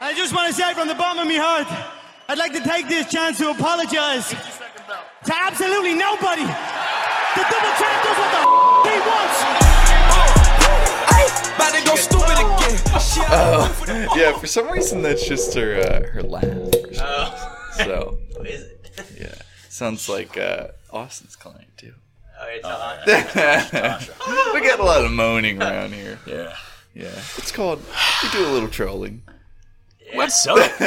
I just want to say from the bottom of my heart, I'd like to take this chance to apologize to absolutely nobody. The double champ does what the f- he wants. About to go stupid again. Oh, yeah. For some reason, that's just her uh, her laugh. or. Oh. So Who is it? yeah, sounds like uh, Austin's client too. Oh, it's Tasha. we got a lot of moaning around here. Yeah. Yeah, it's called. We do a little trolling. What's up?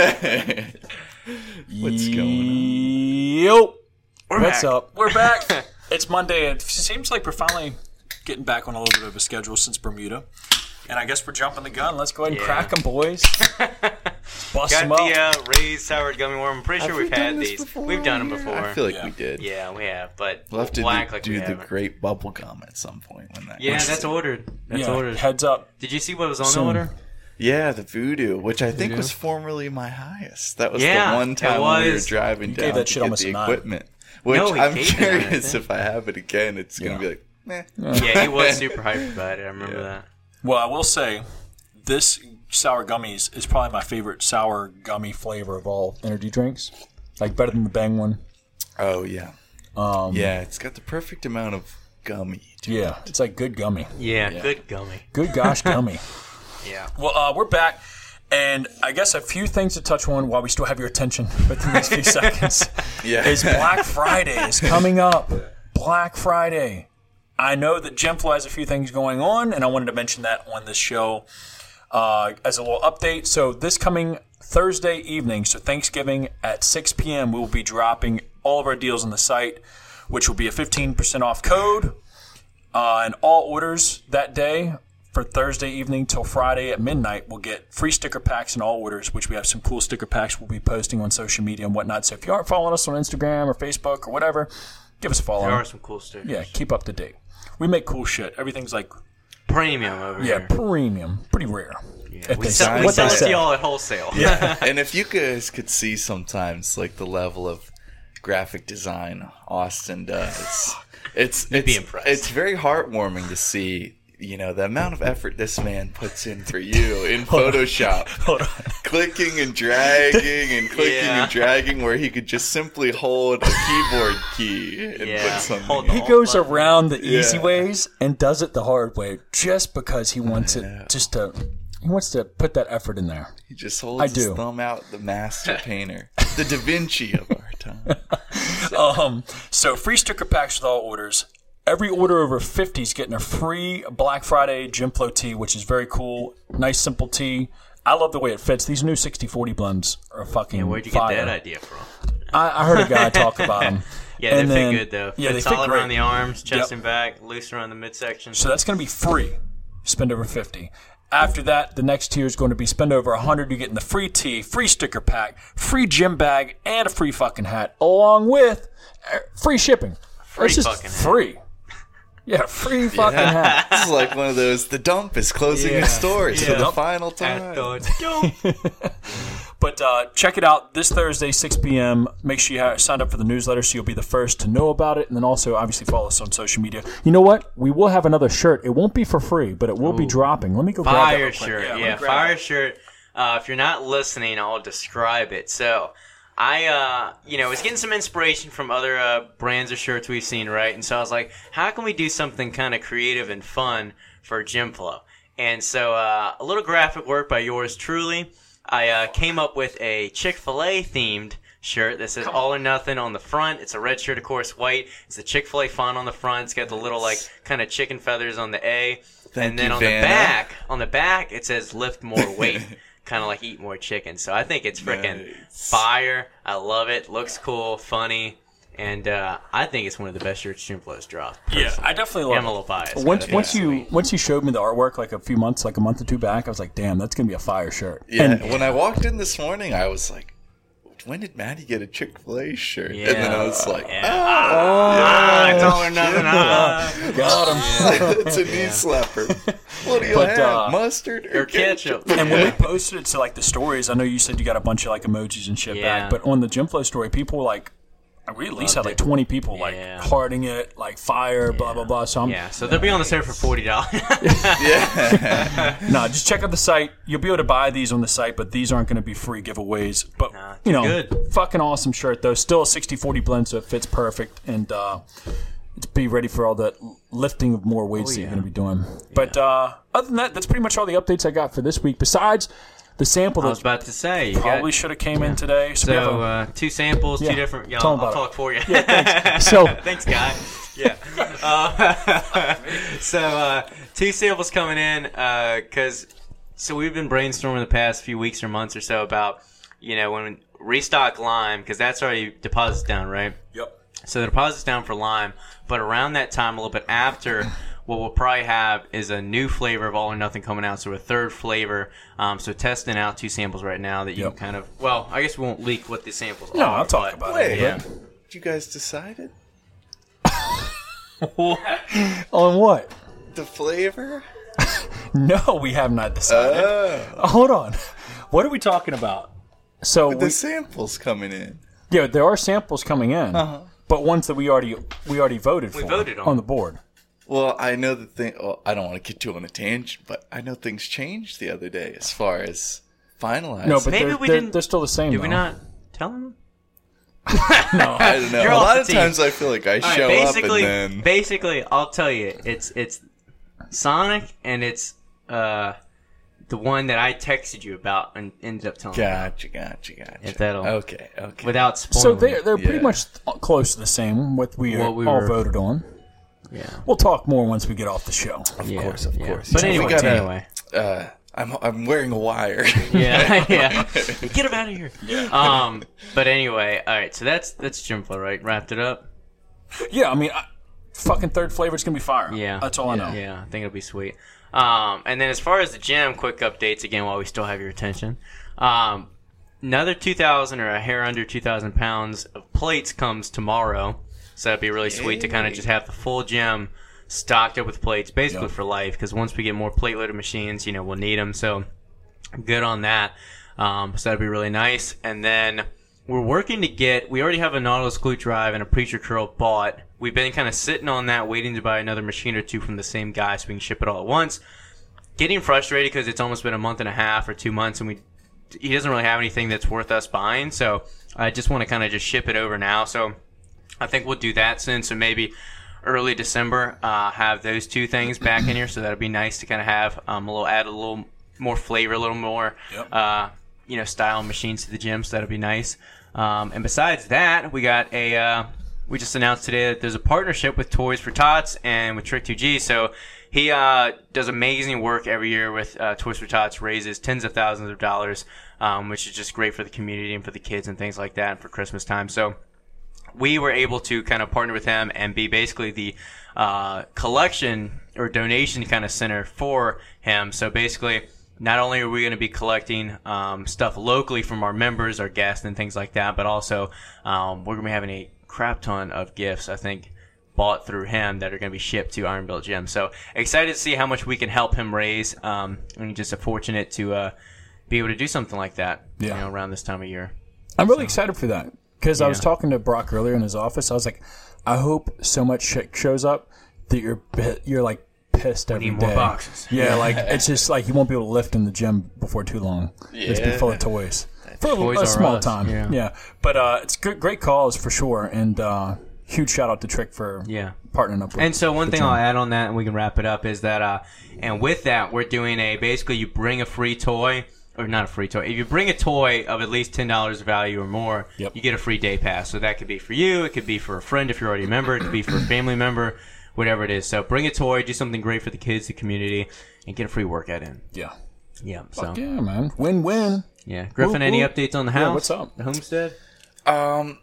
What's going on? Yo. What's back. up? We're back. it's Monday. It seems like we're finally getting back on a little bit of a schedule since Bermuda. And I guess we're jumping the gun. Let's go ahead and Yeah. crack them, boys. Bust Got them up. the uh, raised sour gummy worm. I'm pretty sure Have we've done had this these. before We've done them before. I feel like Yeah. we did. yeah, we have, but We'll have to do, act like we do the haven't. great bubble gum at some point when that. Yeah, comes. that's ordered. That's yeah, ordered. heads up. Did you see what was on Soon. the order? Yeah, the voodoo, which I think Voodoo? was formerly my highest. That was Yeah, the one time when we were was. driving You down gave that to shit get almost the a nine. equipment. Which No, he I'm gave it I curious if I have it again, it's gonna be like, meh. Yeah, he was super hyped about it. I remember Yeah. that. Well, I will say this sour gummies is probably my favorite sour gummy flavor of all energy drinks. Like better than the Bang one. Oh yeah, Um, yeah. It's got the perfect amount of gummy. to Yeah, it. it's like good gummy. Yeah, Yeah. good gummy. Good gosh, gummy. Yeah. Well, uh, we're back, and I guess a few things to touch on while we still have your attention within these few seconds. Yeah. Is Black Friday is coming up. Black Friday. I know that Gym Flow has a few things going on, and I wanted to mention that on this show uh, as a little update. So this coming Thursday evening, so Thanksgiving at 6 p.m., we will be dropping all of our deals on the site, which will be a 15% off code. Uh, and all orders that day for Thursday evening till Friday at midnight we'll get free sticker packs in all orders, which we have some cool sticker packs we'll be posting on social media and whatnot. So if you aren't following us on Instagram or Facebook or whatever, give us a follow. There are some cool stickers. Yeah, keep up to date. We make cool shit. Everything's like Premium over yeah, here. Yeah, premium, pretty rare. If We sell, we sell it to y'all at wholesale. yeah. and if you guys could see sometimes like the level of graphic design Austin does, it's it's be impressed. it's very heartwarming to see. You know the amount of effort this man puts in for you in Photoshop, Hold on. clicking and dragging and clicking Yeah. and dragging, where he could just simply hold a keyboard key and Yeah. put something. Hold. He goes button. around the easy Yeah. ways and does it the hard way just because he wants it just to he wants to put that effort in there. He just holds I his do. thumb out, the master painter, the Da Vinci of our time. Um, so free sticker packs with all orders. Every order over 50 is getting a free Black Friday Gym Flow tee, which is very cool. Nice, simple tee. I love the way it fits. These new 60-40 blends are fucking Where'd you get that idea from? I, I heard a guy talk about them. Yeah, they And fit good though. Yeah, they solid fit around the arms, chest Yep. and back, loose around the midsection. So that's going to be free. Spend over 50. After that, the next tier is going to be spend over 100. You're getting the free tee, free sticker pack, free gym bag, and a free fucking hat, along with uh, free shipping. Free it's just fucking hat. Free. Yeah, free fucking hat. This is like one of those. The dump is closing Yeah. its doors for Yeah. the final At time. the But uh, check it out this Thursday, 6 p.m. Make sure you have, sign up for the newsletter so you'll be the first to know about it. And then also, obviously, follow us on social media. You know what? We will have another shirt. It won't be for free, but it will be dropping. Let me go grab that. fire real quick. shirt. let Yeah, grab fire it. shirt. Uh, if you're not listening, I'll describe it. So, I, uh, you know, was getting some inspiration from other uh, brands of shirts we've seen, right? And so I was like, how can we do something kind of creative and fun for Gym Flow? And so, uh, a little graphic work by yours truly. I uh, came up with a Chick Fil A themed shirt that says "All or Nothing" on the front. It's a red shirt, of course, white. It's the Chick Fil A font on the front. It's got the little like kind of chicken feathers on the A. Thank and then you, on Vanna. the back, on the back, it says "Lift more weight." kind of like eat more chicken. So I think it's freaking Nice. fire. I love it. Looks cool, funny, and uh, I think it's one of the best shirts Gym Flow's dropped. Yeah, I definitely love I'm a it. little biased. Once, once think you sweet. once you showed me the artwork like a few months, like a month or two back, I was like, "Damn, that's gonna be a fire shirt." Yeah, And when I walked in this morning, I was like, "When did Maddie get a Chick Fil A shirt?" Yeah. And then I was like, Yeah. "Ah, Ah, it's all or nothing. Ah. got him. it's a knee slapper." What do you But, have? uh, Mustard or, Or ketchup. And when we posted it to like the stories, I know you said you got a bunch of like emojis and shit Yeah. back, but on the Gym Flow story, people were like, we at least had like 20 people like Yeah. hearting it, like fire, blah blah blah. So I'm, Yeah, so they'll be on the sale for forty dollars. Yeah no, just check out the site. You'll be able to buy these on the site, but these aren't going to be free giveaways. But Nah, you know, good. fucking awesome shirt though. Still a 60-40 blend, so it fits perfect, and uh, to be ready for all the lifting of more weights that you're Oh, going to be doing. But uh, other than that, that's pretty much all the updates I got for this week. Besides the sample I was about to say, you probably should have came in today. So, so uh, two samples, Yeah. two different. Yeah, Tell I'll, 'em about I'll it. talk for you. so Thanks, guy. Yeah. Uh, so uh, two samples coming in because so we've been brainstorming the past few weeks or months or so about you know when restock lime because that's already deposits down right. yep. So the deposit's down for lime, but around that time, a little bit after, what we'll probably have is a new flavor of all or nothing coming out. So a third flavor. Um, so testing out two samples right now that you Yep. can kind of. Well, I guess we won't leak what the samples No, are. No, I'll talk but- about Wait, it. Yeah. you guys decided On what? the flavor? No, we have not decided. Oh, Hold on. What are we talking about? So we, the samples coming in. yeah, there are samples coming in, but ones that we already we already voted for voted on. the board. Well, I know the thing. Well, I don't want to get too on a tangent, but I know things changed the other day as far as finalized. No, but Maybe they're, we they're, didn't- they're still the same. Did we though. not tell them? No, I don't know. You're a off lot the of team. times I feel like I show up basically, and then basically, I'll tell you, it's it's Sonic and it's uh the one that I texted you about and ended up telling you about gotcha, gotcha, gotcha. If that'll- okay, okay. without spoiling. So they're they're pretty Yeah. much close to the same. What we, What we all were- voted on. Yeah, We'll talk more once we get off the show. of yeah, course, of yeah. course. But anyway, gotta- anyway. Uh, I'm I'm wearing a wire. yeah, yeah. Get him out of here. Um, but anyway, all right. So that's that's Gym Flow, right? Wrapped it up. Yeah, I mean, I, fucking third flavor's gonna be fire. Yeah, that's all I know. Yeah, I think it'll be sweet. Um, and then as far as the gym, quick updates again while we still have your attention. Um, another two thousand or a hair under two thousand pounds of plates comes tomorrow, so that'd be really sweet to kind of just have the full gym stocked up with plates, basically Yep. for life. Because once we get more plate loaded machines, you know, we'll need them. So good on that. Um, so that'd be really nice. And then we're working to get. We already have a Nautilus glute drive and a preacher curl bought. We've been kind of sitting on that, waiting to buy another machine or two from the same guy so we can ship it all at once. Getting frustrated because it's almost been a month and a half or two months, and we he doesn't really have anything that's worth us buying. So I just want to kind of just ship it over now. So I think we'll do that soon. So maybe early December, uh, have those two things back in here. So that'd be nice to kind of have um, a little add a little more flavor, a little more Yep. uh, you know style machines to the gym. So that'd be nice. Um, and besides that, we got a uh, we just announced today that there's a partnership with Toys for Tots and with Trick2G. So he uh, does amazing work every year with uh, Toys for Tots, raises tens of thousands of dollars, um, which is just great for the community and for the kids and things like that, and for Christmas time. So we were able to kind of partner with him and be basically the uh, collection or donation kind of center for him. So basically, not only are we going to be collecting um, stuff locally from our members, our guests, and things like that, but also um, we're going to be having a crap ton of gifts. I think bought through him that are going to be shipped to Iron Built Gym. So excited to see how much we can help him raise. Um, and just fortunate to uh, be able to do something like that. Yeah. You know, around this time of year. I'm really excited for that because I was talking to Brock earlier in his office. I was like, I hope so much shit shows up that you're you're like pissed every need more boxes. Yeah, like it's just like you won't be able to lift in the gym before too long. Yeah. It's be full of toys for a, Toys a small Us, time. yeah. Yeah, but uh, it's good, great cause for sure, and uh, huge shout out to Trick for Yeah. partnering up. with And so one thing gym. I'll add on that, and we can wrap it up, is that uh, and with that we're doing a basically you bring a free toy or not a free toy. If you bring a toy of at least ten dollars value or more, Yep. you get a free day pass. So that could be for you, it could be for a friend if you're already a member, it could be for a family member, whatever it is. So bring a toy, do something great for the kids, the community, and get a free workout in. yeah, Yeah. So yeah, man, win win. yeah, Griffin, Woo, any woo. updates on the house? Yeah, what's up? The homestead? Um,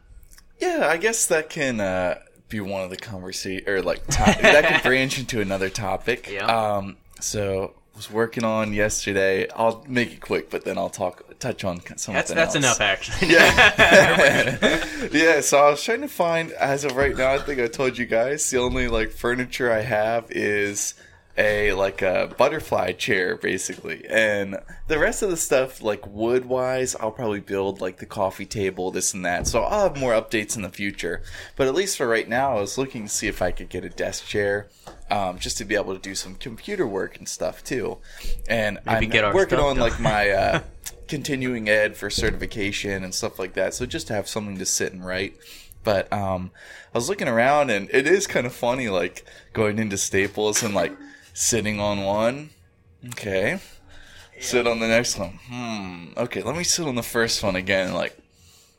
yeah, I guess that can uh, be one of the conversation or like to- that could branch into another topic. Yeah. Um, so was working on yesterday. I'll make it quick, but then I'll talk touch on something That's that's else. enough actually. yeah, yeah. so I was trying to find as of right now. I think I told you guys the only like furniture I have is a like a butterfly chair basically, and the rest of the stuff like wood wise, I'll probably build like the coffee table, this and that. So I'll have more updates in the future. But at least for right now, I was looking to see if I could get a desk chair. Um, just to be able to do some computer work and stuff too, and Maybe I'm working on done. like my uh, continuing ed for certification and stuff like that. So just to have something to sit and write. But um, I was looking around and it is kind of funny, like going into Staples and like sitting on one. Okay. Sit on the next one. Hmm. Okay, let me sit on the first one again. Like,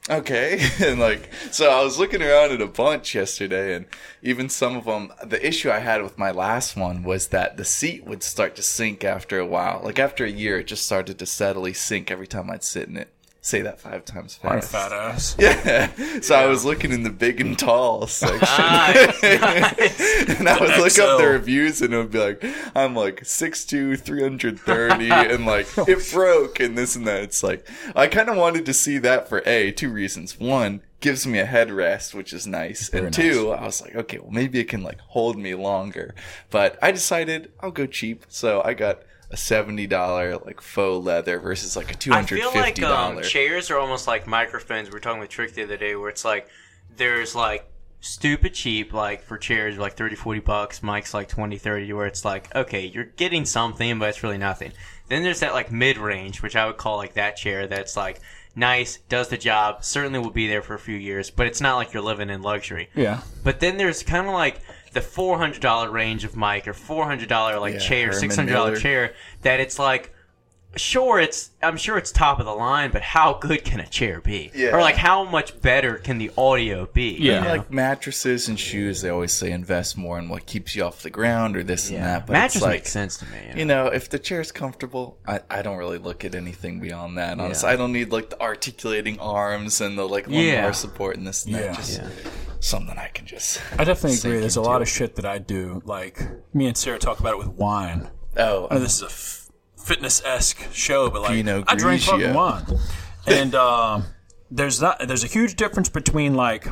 okay. and like, so I was looking around at a bunch yesterday and even some of them, the issue I had with my last one was that the seat would start to sink after a while. Like after a year, it just started to steadily sink every time I'd sit in it. Say that five times fast. fat ass. Yeah. So I was looking in the big and tall section. Nice, and I would look up the XL. reviews and it would be like, I'm like 6'2, 330, and like, it broke and this and that. It's like, I kind of wanted to see that for A, two reasons. One, gives me a headrest, which is nice. Very and two, I was like, okay, well, maybe it can like hold me longer. But I decided I'll go cheap. So I got a $70 like faux leather versus like a $250. feel like um, chairs are almost like microphones. We were talking with Trick the other day, where it's like there's like stupid cheap, like for chairs, like 30, 40 bucks. Mics like 20, 30, where it's like, okay, you're getting something, but it's really nothing. Then there's that like mid range, which I would call like that chair that's like nice, does the job, certainly will be there for a few years, but it's not like you're living in luxury. Yeah. But then there's kind of like the four hundred dollar range of mic or four hundred dollar like Yeah, chair, Herman six hundred dollar Miller. chair. That it's like, sure, it's I'm sure it's top of the line, but how good can a chair be? Yeah. Or like how much better can the audio be? you Yeah. know? like mattresses and shoes, they always say invest more in what keeps you off the ground or this and that. But Mattress it's like, makes sense to me. you know? You know, if the chair's comfortable, I, I don't really look at anything beyond that. Honestly, Yeah. I don't need like the articulating arms and the like lumbar Yeah. support and this and Yeah. that. Just Yeah. something I can just. I definitely agree. There's a lot of shit that I do. Like me and Sarah talk about it with wine. Oh, I know this uh-huh. is a f- fitness esque show, but like Pinot I drink fucking wine, and um, there's not there's a huge difference between like,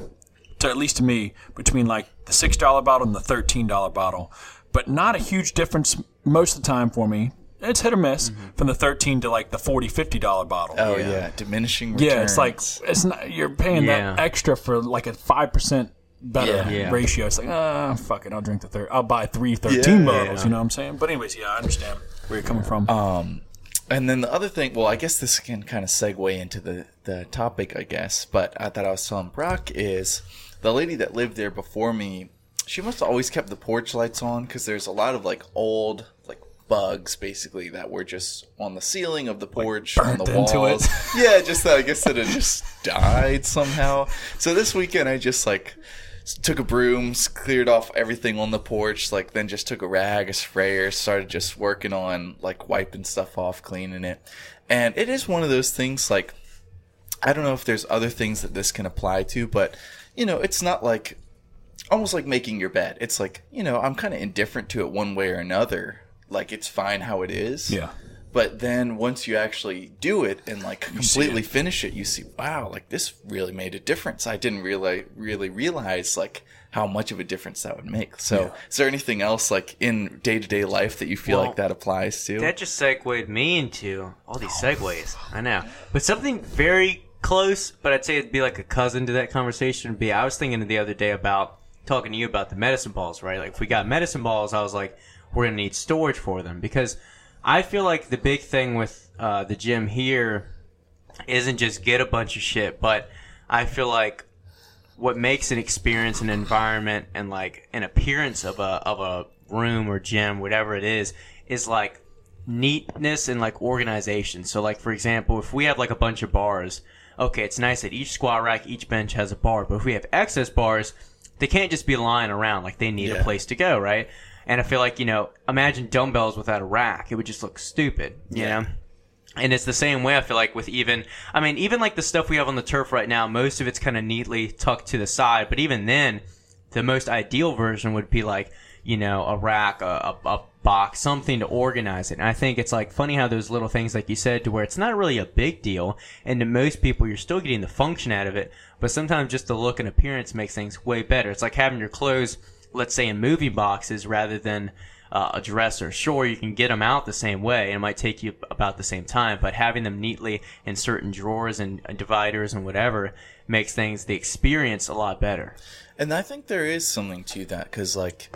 to at least to me, between like the six dollar bottle and the thirteen dollar bottle, but not a huge difference most of the time for me. It's hit or miss from the thirteen to like the 40 50 dollar bottle. oh yeah. diminishing returns. Yeah, it's like it's not you're paying Yeah. that extra for like a five percent better Yeah. Yeah. ratio. It's like ah, fuck it, I'll drink the third. I'll buy three 13 Yeah. bottles. You know what I'm saying? But anyways, yeah, I understand where you're coming from. Um, and then the other thing, well, I guess this can kind of segue into the, the topic, I guess, but uh, I thought I was telling Brock is the lady that lived there before me, she must have always kept the porch lights on because there's a lot of like old, like bugs basically that were just on the ceiling of the porch, on burnt the walls. yeah, just that, I guess that it just died somehow. So this weekend I just like took a broom, cleared off everything on the porch, like then just took a rag, a sprayer, started just working on like wiping stuff off, cleaning it. And it is one of those things like I don't know if there's other things that this can apply to, but you know, it's not like almost like making your bed. It's like, you know, I'm kind of indifferent to it one way or another. Like it's fine how it is. yeah. But then once you actually do it and like completely finish it, you see, wow, like this really made a difference. I didn't really really realize like how much of a difference that would make. So, is there anything else like in day to day life that you feel Well, like that applies to? That just segued me into all these segues. I know, but something very close, but I'd say it'd be like a cousin to that conversation. Would be I was thinking the other day about talking to you about the medicine balls, right? Like if we got medicine balls, I was like, we're gonna need storage for them because I feel like the big thing with uh, the gym here isn't just get a bunch of shit, but I feel like what makes an experience, an environment, and like an appearance of a of a room or gym, whatever it is, is like neatness and like organization. So, like for example, if we have like a bunch of bars, okay, it's nice that each squat rack, each bench has a bar. But if we have excess bars, they can't just be lying around. Like they need a place to go, right? And I feel like you know, imagine dumbbells without a rack; it would just look stupid, you Yeah. know. And it's the same way I feel like with even, I mean, even like the stuff we have on the turf right now, most of it's kind of neatly tucked to the side. But even then, the most ideal version would be like, you know, a rack, a, a, a box, something to organize it. And I think it's like funny how those little things, like you said, to where it's not really a big deal. And to most people, you're still getting the function out of it. But sometimes just the look and appearance makes things way better. It's like having your clothes, let's say in movie boxes rather than, uh, a dresser. Sure, you can get them out the same way, and it might take you about the same time, but having them neatly in certain drawers and dividers and whatever makes things the experience a lot better. And I think there is something to that because, like,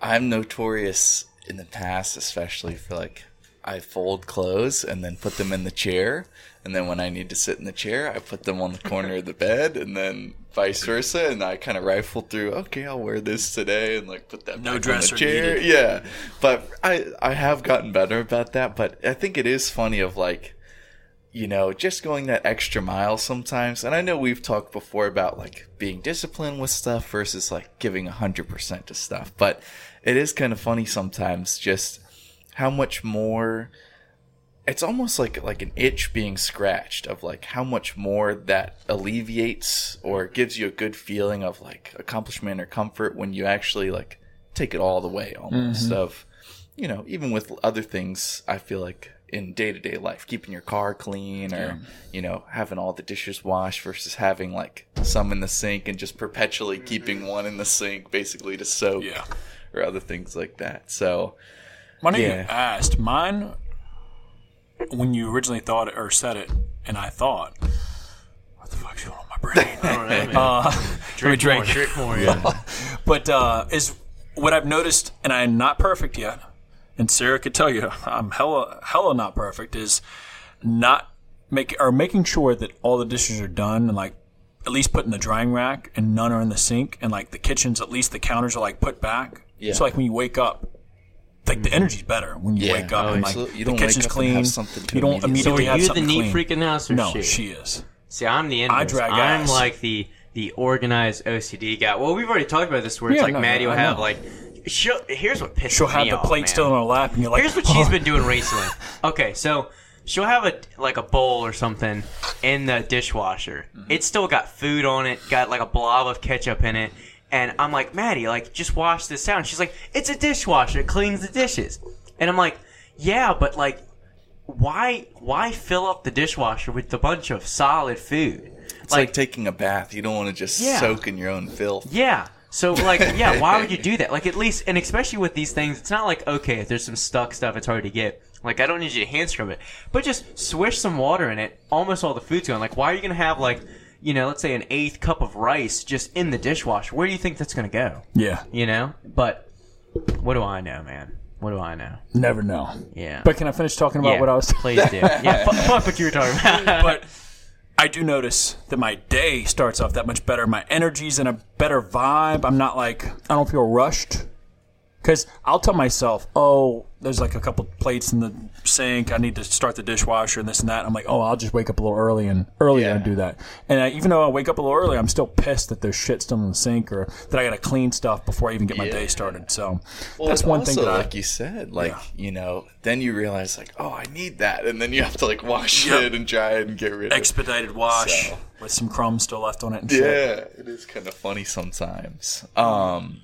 I'm notorious in the past, especially for like I fold clothes and then put them in the chair, and then when I need to sit in the chair, I put them on the corner of the bed, and then vice versa. And I kind of rifle through. Okay, I'll wear this today, and like put that No back on dresser the chair. needed. Yeah, but I I have gotten better about that. But I think it is funny of like you know, just going that extra mile sometimes. And I know we've talked before about like being disciplined with stuff versus like giving 100% to stuff. But it is kind of funny sometimes just how much more it's almost like like an itch being scratched of like how much more that alleviates or gives you a good feeling of like accomplishment or comfort when you actually like take it all the way almost mm-hmm. of you know even with other things i feel like in day-to-day life keeping your car clean or you know having all the dishes washed versus having like some in the sink and just perpetually keeping one in the sink basically to soak Yeah. or other things like that. So When you Yeah. asked, mine, when you originally thought it or said it, and I thought, what the fuck's going on in my brain? I don't know, man. uh, let me drink. More, drink more, yeah. But uh, is what I've noticed, and I'm not perfect yet, and Sarah could tell you I'm hella hella not perfect. Is not make or making sure that all the dishes are done and like at least put in the drying rack and none are in the sink and like the kitchens at least the counters are like put back. Yeah. So like when you wake up. Like the energy's better when you Yeah. wake up Oh, and like absolutely. You the don't wake kitchen's up and clean. have something to you don't immediately- So are have you the something neat clean. freaking house or No, she? she is. See, I'm the inverse. I drag I'm ass. like the the organized OCD guy. Well, we've already talked about this, where it's Yeah, like no, Maddie will have like. She'll, here's what pisses She'll have the off, plate man. still in her lap, and you're like, Here's what she's "Oh." been doing recently. Okay, so she'll have a like a bowl or something in the dishwasher. Mm-hmm. It's still got food on it, got like a blob of ketchup in it, and I'm like, Maddie, like just wash this out. And she's like, it's a dishwasher, it cleans the dishes. And I'm like, yeah, but like, why why fill up the dishwasher with a bunch of solid food? it's like, taking a bath you don't want to just Yeah. soak in your own filth Yeah. So like, yeah, why would you do that? Like at least, and especially with these things, it's not like okay, if there's some stuck stuff, it's hard to get. Like I don't need you to hand scrub it, but just swish some water in it. Almost all the food's gone. Like why are you gonna have like, you know, let's say an eighth cup of rice just in the dishwasher? Where do you think that's gonna go? Yeah, You know. But what do I know, man? What do I know? never know. Yeah. But can I finish talking about yeah, what I was? please do. Yeah, fu- fuck what you were talking about. but I do notice that my day starts off that much better. My energy's in a better vibe. I'm not like I don't feel rushed. Because I'll tell myself, oh, there's like a couple plates in the sink. I need to start the dishwasher and this and that. I'm like, oh, I'll just wake up a little early and early Yeah. and do that. And I, even though I wake up a little early, I'm still pissed that there's shit still in the sink or that I got to clean stuff before I even get my Yeah. day started. So Well, that's one also, thing that like I, you said, like Yeah. you know, then you realize like, oh, I need that, and then you have to like wash Yep. it and dry it and get rid of it. expedited wash So. with some crumbs still left on it and shit. Yeah, it is kind of funny sometimes. Um,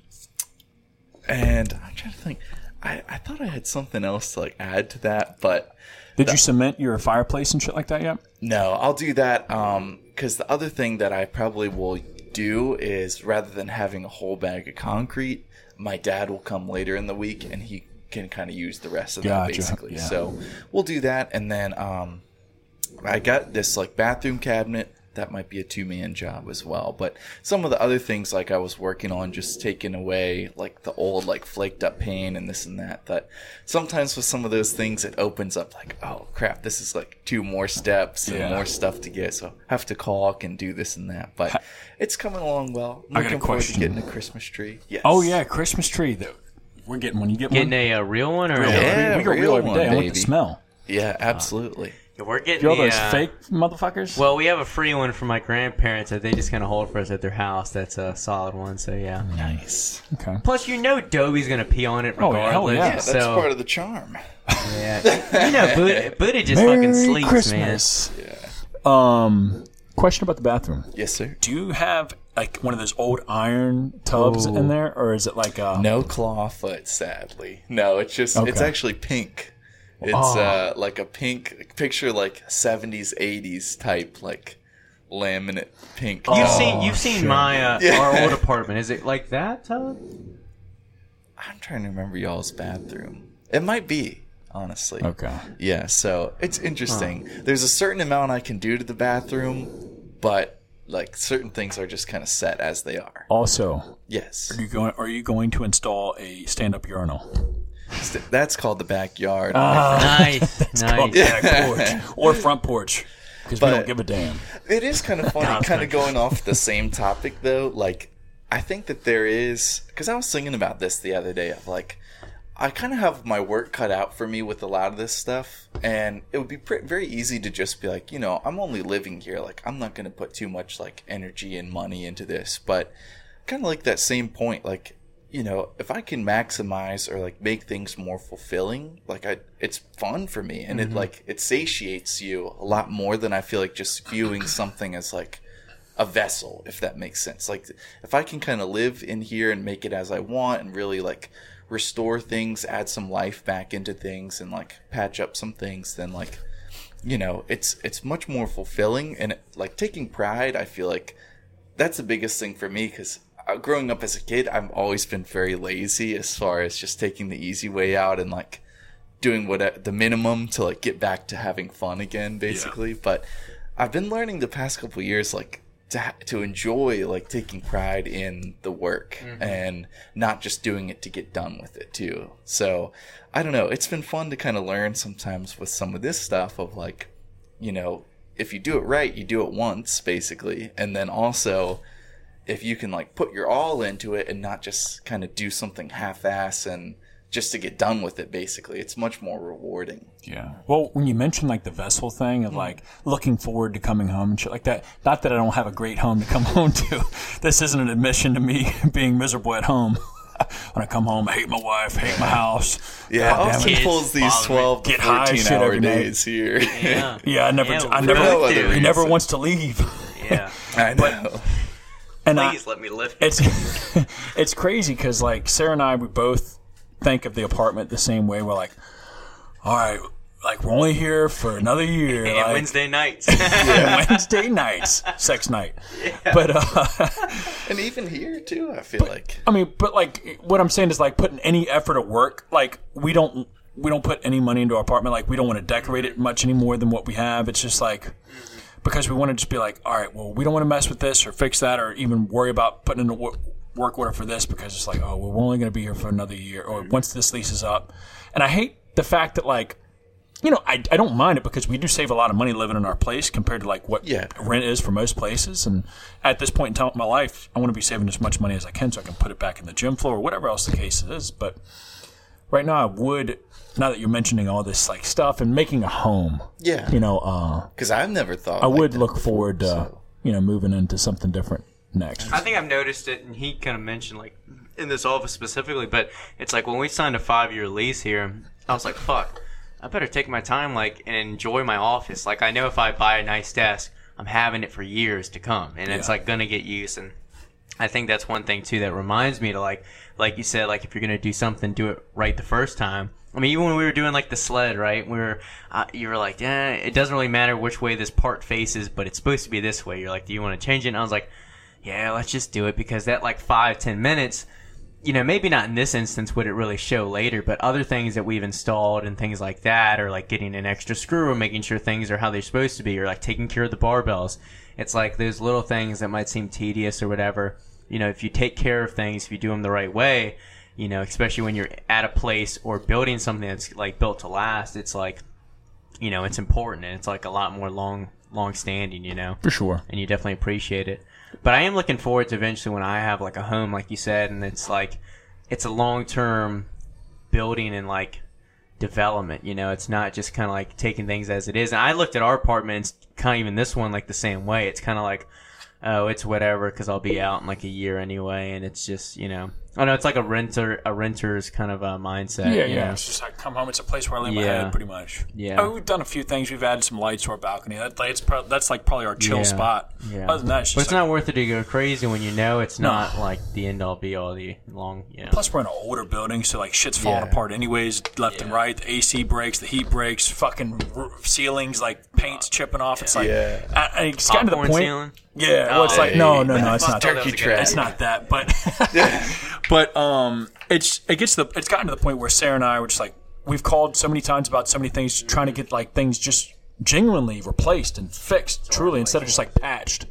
and I'm trying to think. I, I thought I had something else to like add to that, but Did you cement your fireplace and shit like that yet? no, I'll do that. Um, because the other thing that I probably will do is rather than having a whole bag of concrete, my dad will come later in the week and he can kind of use the rest of that basically. yeah. So we'll do that, and then um, I got this like bathroom cabinet. That might be a two man job as well. But some of the other things like I was working on just taking away like the old like flaked up paint and this and that. That sometimes with some of those things it opens up like, oh crap, this is like two more steps and Yeah. more stuff to get. So I have to caulk and do this and that. But it's coming along well. I'm I got a looking forward to question. getting a Christmas tree. Yes. Oh yeah, Christmas tree. Though we're getting one. You get one. Getting one. a, uh real one or a- Yeah, we go real real every one, day. I like baby. the smell. Yeah, absolutely. Yeah, we're getting You all those uh, fake motherfuckers. Well, we have a free one from my grandparents that they just kind of hold for us at their house. That's a solid one. So yeah. Nice. okay. Plus, you know, Dobie's gonna pee on it Oh, regardless. yeah, hell yeah. Yeah, that's so, part of the charm. yeah. you know, Buddha, Buddha just fucking sleeps, Christmas. Yeah. Um, question about the bathroom. Yes, sir. Do you have like one of those old iron tubs Oh. in there, or is it like a? No clawfoot, sadly. No, it's just it's actually pink. It's Oh. uh like a pink picture like 70s 80s type like laminate pink. You've tub. seen, you've seen shit. my uh, Yeah. our old apartment. Is it like that, Todd? I'm trying to remember y'all's bathroom. It might be, honestly. Okay. Yeah, so it's interesting. There's a certain amount I can do to the bathroom, but like certain things are just kind of set as they are. Also, Yes. are you going? Are you going to install a stand-up urinal? St- That's called the backyard. Oh, nice, nice. Back porch or front porch? Because we don't give a damn. It is kind of funny, kind of going off the same topic though. Like, I think that there is because I was thinking about this the other day. Of like, I kind of have my work cut out for me with a lot of this stuff, and it would be pre- very easy to just be like, you know, I'm only living here. Like, I'm not going to put too much like energy and money into this, but kind of like that same point, like. You know, if I can maximize or like make things more fulfilling, like I, it's fun for me, and it mm-hmm. like it satiates you a lot more than I feel like just viewing something as like a vessel, if that makes sense. Like if I can kind of live in here and make it as I want and really like restore things, add some life back into things and like patch up some things, then like you know, it's it's much more fulfilling and like taking pride, I feel like that's the biggest thing for me cuz Uh, growing up as a kid, I've always been very lazy as far as just taking the easy way out and like doing what uh, the minimum to like get back to having fun again basically. But i've been learning the past couple years like to ha- to enjoy like taking pride in the work mm-hmm. and not just doing it to get done with it too. So i don't know. It's been fun to kind of learn sometimes with some of this stuff of like you know if you do it right you do it once basically. And then also if you can like put your all into it and not just kind of do something half-ass and just to get done with it basically it's much more rewarding Yeah. Well, when you mentioned like the vessel thing of mm-hmm. like looking forward to coming home and shit like that, not that I don't have a great home to come home to. This isn't an admission to me being miserable at home. when I come home, I hate my wife, hate my house. yeah God damn austin pulls these 12 to Get high 14 shit hour every night. here Yeah, Yeah, I never, Yeah, I never, no he never wants to leave. yeah. i know And I, Please let me live. it's it's crazy because like Sarah and I, we both think of the apartment the same way. We're like, all right, like we're only here for another year. And like, Wednesday nights. Wednesday nights, sex night. But uh, and even here too i feel like I mean, but like what I'm saying is like putting any effort at work. Like we don't we don't put any money into our apartment. Like we don't want to decorate it much any more than what we have. It's just like because we want to just be like, all right, well, we don't want to mess with this or fix that or even worry about putting in a work order for this because it's like, oh, well, we're only going to be here for another year or mm-hmm. once this lease is up. And I hate the fact that like. You know, I, I don't mind it because we do save a lot of money living in our place compared to like what Yeah. rent is for most places. And at this point in time in my life, I want to be saving as much money as I can so I can put it back in the gym floor or whatever else the case is. But right now, I would, now that you're mentioning all this like stuff and making a home, yeah you know, uh, because i've never thought I like would look before, forward to, so. you know, moving into something different next. I think I've noticed it, and he kind of mentioned like in this office specifically. But it's like when we signed a five-year lease here, I was like, "Fuck, I better take my time, like, and enjoy my office. Like, I know if I buy a nice desk, I'm having it for years to come, and it's like gonna get used. And I think that's one thing too that reminds me to like, like you said, like if you're gonna do something, do it right the first time. I mean, even when we were doing like the sled, right? We were, uh, you were like, yeah, it doesn't really matter which way this part faces, but it's supposed to be this way. You're like, do you want to change it? And I was like, yeah, let's just do it because that like five, ten minutes, you know, maybe not in this instance would it really show later, but other things that we've installed and things like that, or like getting an extra screw and making sure things are how they're supposed to be, or like taking care of the barbells. It's like those little things that might seem tedious or whatever. You know, if you take care of things, if you do them the right way, you know, especially when you're at a place or building something that's like built to last, it's like, you know, it's important and it's like a lot more long, long standing, you know For sure. and you definitely appreciate it. But I am looking forward to eventually when I have like a home, like you said, and it's like it's a long term building and like development. You know, it's not just kind of like taking things as it is. And I looked at our apartments, kind of even this one, like the same way. It's kind of like, oh, it's whatever because I'll be out in like a year anyway, and it's just you know, Oh, I know it's like a renter, a renter's kind of a mindset. Yeah, you yeah. know? It's just like come home. It's a place where I lay my head, pretty much. Yeah. Oh, we've done a few things. We've added some lights to our balcony. That, that's pro- that's like probably our chill Yeah. spot. Yeah. Other than that, it's but it's like- not worth it to go crazy when you know it's not like the end all be all the long. You know. Plus, we're in an older building, so like shit's falling Yeah. apart anyways, left and right. The AC breaks, the heat breaks, fucking r- ceilings like paint's uh, chipping off. It's like, Yeah. I, I, it's kind of the point. ceiling? Yeah, well, it's oh, like Oh, no, no, no, it's not turkey that. trap. It's not that, but But um, it's it gets to the it's gotten to the point where Sarah and I were just like we've called so many times about so many things, trying to get like things just genuinely replaced and fixed, truly, instead of just like patched.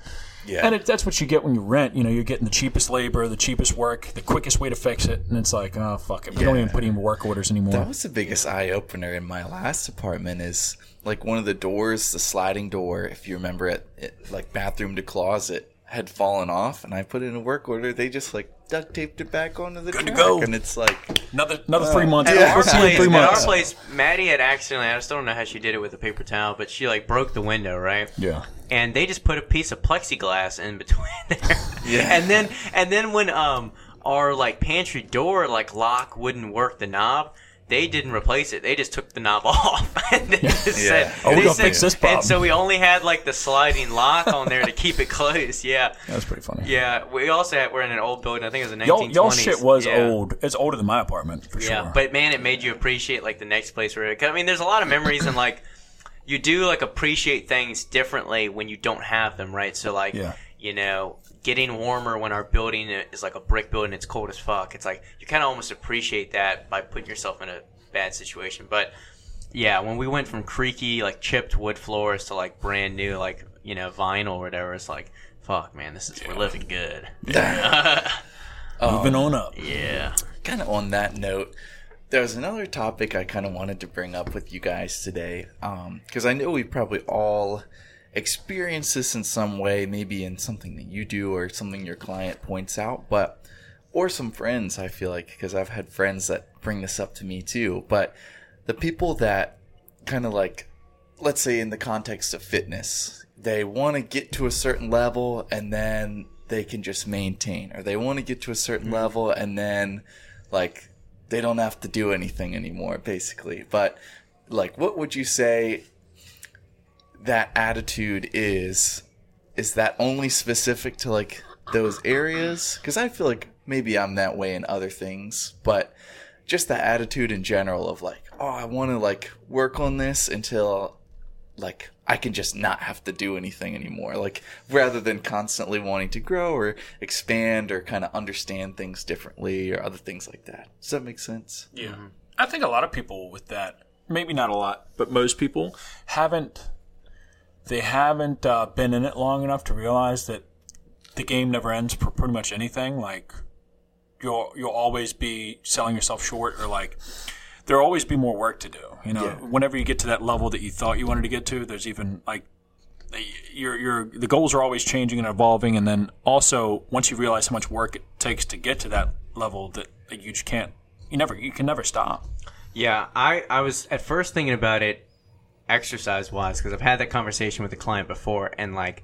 Yeah. And it, that's what you get when you rent. You know, you're getting the cheapest labor, the cheapest work, the quickest way to fix it, and it's like, oh fuck it, we don't even put in work orders anymore. That was the biggest eye opener in my last apartment. Is like one of the doors, the sliding door. If you remember it, it like bathroom to closet had fallen off, and I put in a work order. They just like duct taped it back onto the Good to go. and it's like another another three months. At Yeah. our We'll see you in place, three at our months. place, Maddie had accidentally. I just don't know how she did it with a paper towel, but she like broke the window, right? Yeah. and they just put a piece of plexiglass in between there. Yeah. And then and then when um our like pantry door like lock wouldn't work the knob, they didn't replace it. They just took the knob off and they just Yeah. said, Oh, we're they gonna said- fix this problem. And so we only had like the sliding lock on there to keep it closed. Yeah. that was pretty funny. Yeah, we also had, we're in an old building. I think it was a 1920s. Y'all, y'all shit was Yeah. old. It's older than my apartment for Yeah, sure. but man, it made you appreciate like the next place where. Cause, I mean, there's a lot of memories and like you do like appreciate things differently when you don't have them, right? So like, Yeah. you know, getting warmer when our building is like a brick building, it's cold as fuck. It's like you kind of almost appreciate that by putting yourself in a bad situation. But yeah, when we went from creaky like chipped wood floors to like brand new like you know vinyl or whatever, it's like. Fuck, man, this is we're living good. Moving um, on up. Yeah. kind of on that note, there was another topic I kind of wanted to bring up with you guys today. Um, because I know we probably all experience this in some way, maybe in something that you do or something your client points out, but or some friends, I feel like, because I've had friends that bring this up to me too. But the people that kind of like, let's say in the context of fitness, they want to get to a certain level and then they can just maintain, or they want to get to a certain mm-hmm. level and then like they don't have to do anything anymore, basically. But like, what would you say that attitude is? Is that only specific to like those areas? Because I feel like maybe I'm that way in other things, but just that attitude in general of like, oh, I want to like work on this until like I can just not have to do anything anymore. Like rather than constantly wanting to grow or expand or kind of understand things differently or other things like that. Does that make sense? Yeah. I think a lot of people with that, maybe not a lot, but most people haven't. They haven't uh, been in it long enough to realize that the game never ends for pretty much anything. Like you'll you'll always be selling yourself short, or like there'll always be more work to do. You know, Yeah. whenever you get to that level that you thought you wanted to get to, there's even like your your the goals are always changing and evolving, and then also once you realize how much work it takes to get to that level, that, that you just can't. You never you can never stop. Yeah, I, I was at first thinking about it exercise wise because I've had that conversation with a client before, and like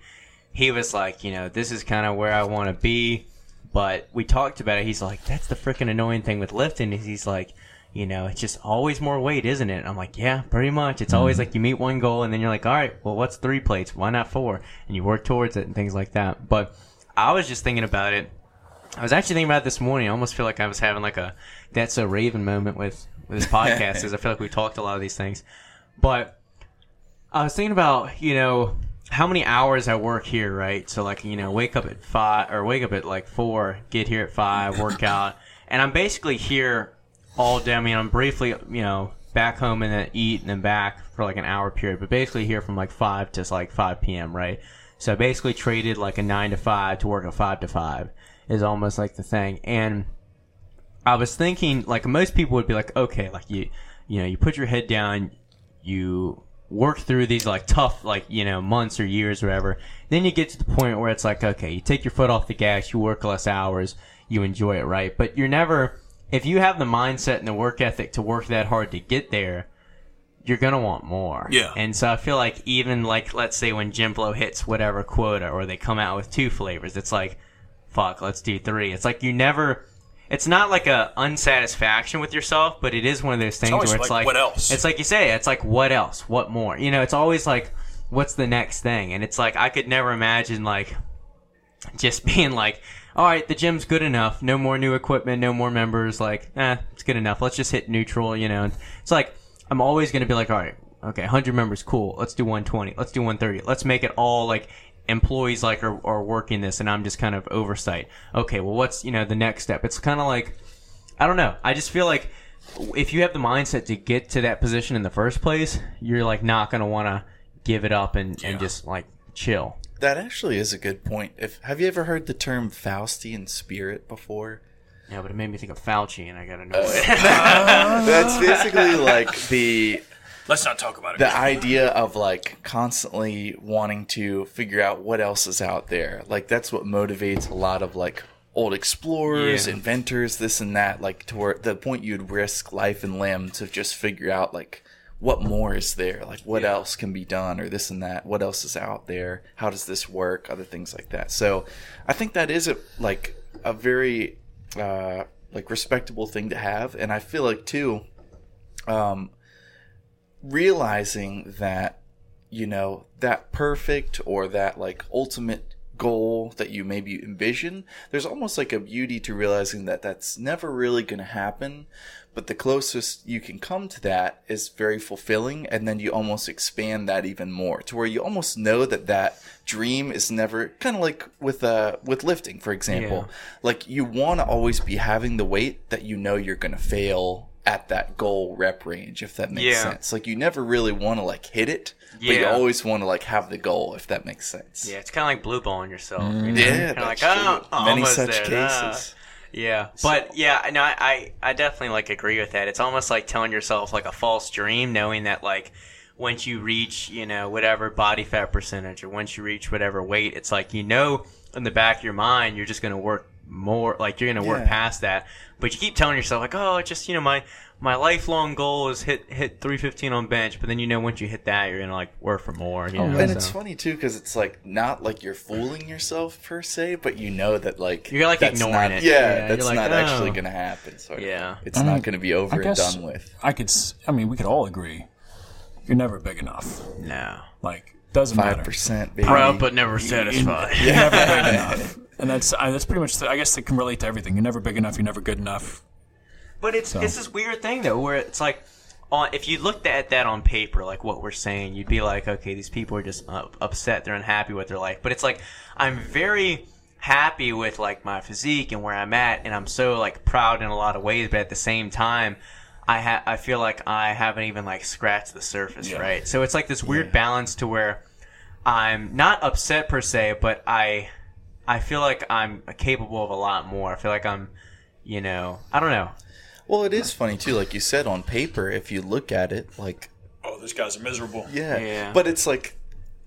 he was like, you know, this is kind of where I want to be, but we talked about it. He's like, that's the freaking annoying thing with lifting. Is he's like, you know, it's just always more weight, isn't it? I'm like, yeah, pretty much. It's always mm-hmm. like you meet one goal, and then you're like, all right, well, what's three plates? Why not four? And you work towards it and things like that. But I was just thinking about it. I was actually thinking about it this morning. I almost feel like I was having like a that's a Raven moment with with this podcast because I feel like we talked a lot of these things. But I was thinking about you know how many hours I work here, right? So like you know wake up at five or wake up at like four, get here at five, work out, and I'm basically here all day. I mean, I'm briefly you know back home and then eat and then back for like an hour period, but basically here from like five to like five p.m. Right? So I basically traded like a nine to five to work a five to five is almost like the thing. And I was thinking, like most people would be like, okay, like you, you know, you put your head down, you work through these like tough, like you know, months or years or whatever. Then you get to the point where it's like, okay, you take your foot off the gas, you work less hours, you enjoy it, right? But you're never, if you have the mindset and the work ethic to work that hard to get there, you're gonna want more. Yeah. And so I feel like even like let's say when Gym Flow hits whatever quota or they come out with two flavors, it's like, fuck, let's do three. It's like you never. It's not like a unsatisfaction with yourself, but it is one of those things always where it's like, like, what else? It's like you say, it's like what else, what more? You know, it's always like, what's the next thing? And it's like I could never imagine like just being like, all right, the gym's good enough. No more new equipment, no more members. Like, eh, it's good enough. Let's just hit neutral. You know, it's like I'm always going to be like, all right, okay, 100 members, cool. Let's do 120. Let's do 130. Let's make it all like employees like are, are working this and I'm just kind of oversight. Okay, well what's, you know, the next step? It's kind of like I don't know. I just feel like if you have the mindset to get to that position in the first place, you're like not going to want to give it up and, and just like chill. That actually is a good point. If have you ever heard the term Faustian spirit before? Yeah, but it made me think of Fauci and I got to know uh, it. That's basically like the Let's not talk about it. the idea of like constantly wanting to figure out what else is out there. Like that's what motivates a lot of like old explorers, Yeah. inventors, this and that. Like to where the point you'd risk life and limb to just figure out like what more is there, like what else can be done, or this and that. What else is out there? How does this work? Other things like that. So I think that is a like a very uh, like respectable thing to have, and I feel like too. Um, realizing that you know that perfect or that like ultimate goal that you maybe envision there's almost like a beauty to realizing that that's never really going to happen but the closest you can come to that is very fulfilling and then you almost expand that even more to where you almost know that that dream is never kind of like with uh with lifting for example Yeah. like you want to always be having the weight that you know you're going to fail at that goal rep range if that makes Yeah. sense like you never really want to like hit it but you always want to like have the goal if that makes sense yeah, it's kind of like blue balling yourself. You know? yeah Kinda like, that's oh, true. many such there. Ah. cases Yeah, but yeah, no, I, I I definitely like agree with that. It's almost like telling yourself like a false dream, knowing that like once you reach you know whatever body fat percentage or once you reach whatever weight, it's like you know in the back of your mind you're just gonna work more, like you're gonna work Yeah. past that, but you keep telling yourself like, oh, it's just you know my my lifelong goal is hit hit 315 on bench, but then you know once you hit that, you're gonna like work for more. You oh, know, and it's funny too because it's like not like you're fooling yourself per se but you know that like You're, like, ignoring not, it. yeah, Yeah, that's like, not actually oh. gonna happen sort of. Yeah. it's not gonna be over I and done with I could. s- I mean, we could all agree. You're never big enough. no. Like doesn't five matter. percent Proud but never satisfied. You're never big enough. And that's I, that's pretty much. The, I guess it can relate to everything. You're never big enough. You're never good enough. But it's it's this weird thing though, where it's like, on if you looked at that on paper, like what we're saying, you'd be like, okay, these people are just uh, upset, they're unhappy with their life. But it's like I'm very happy with like my physique and where I'm at, and I'm so like proud in a lot of ways. But at the same time, I ha- I feel like I haven't even like scratched the surface, right? So it's like this weird balance to where I'm not upset per se, but I I feel like I'm capable of a lot more. I feel like I'm, you know, I don't know. well it is funny too like you said on paper if you look at it like Oh, this guy's miserable. Yeah. Yeah. But it's like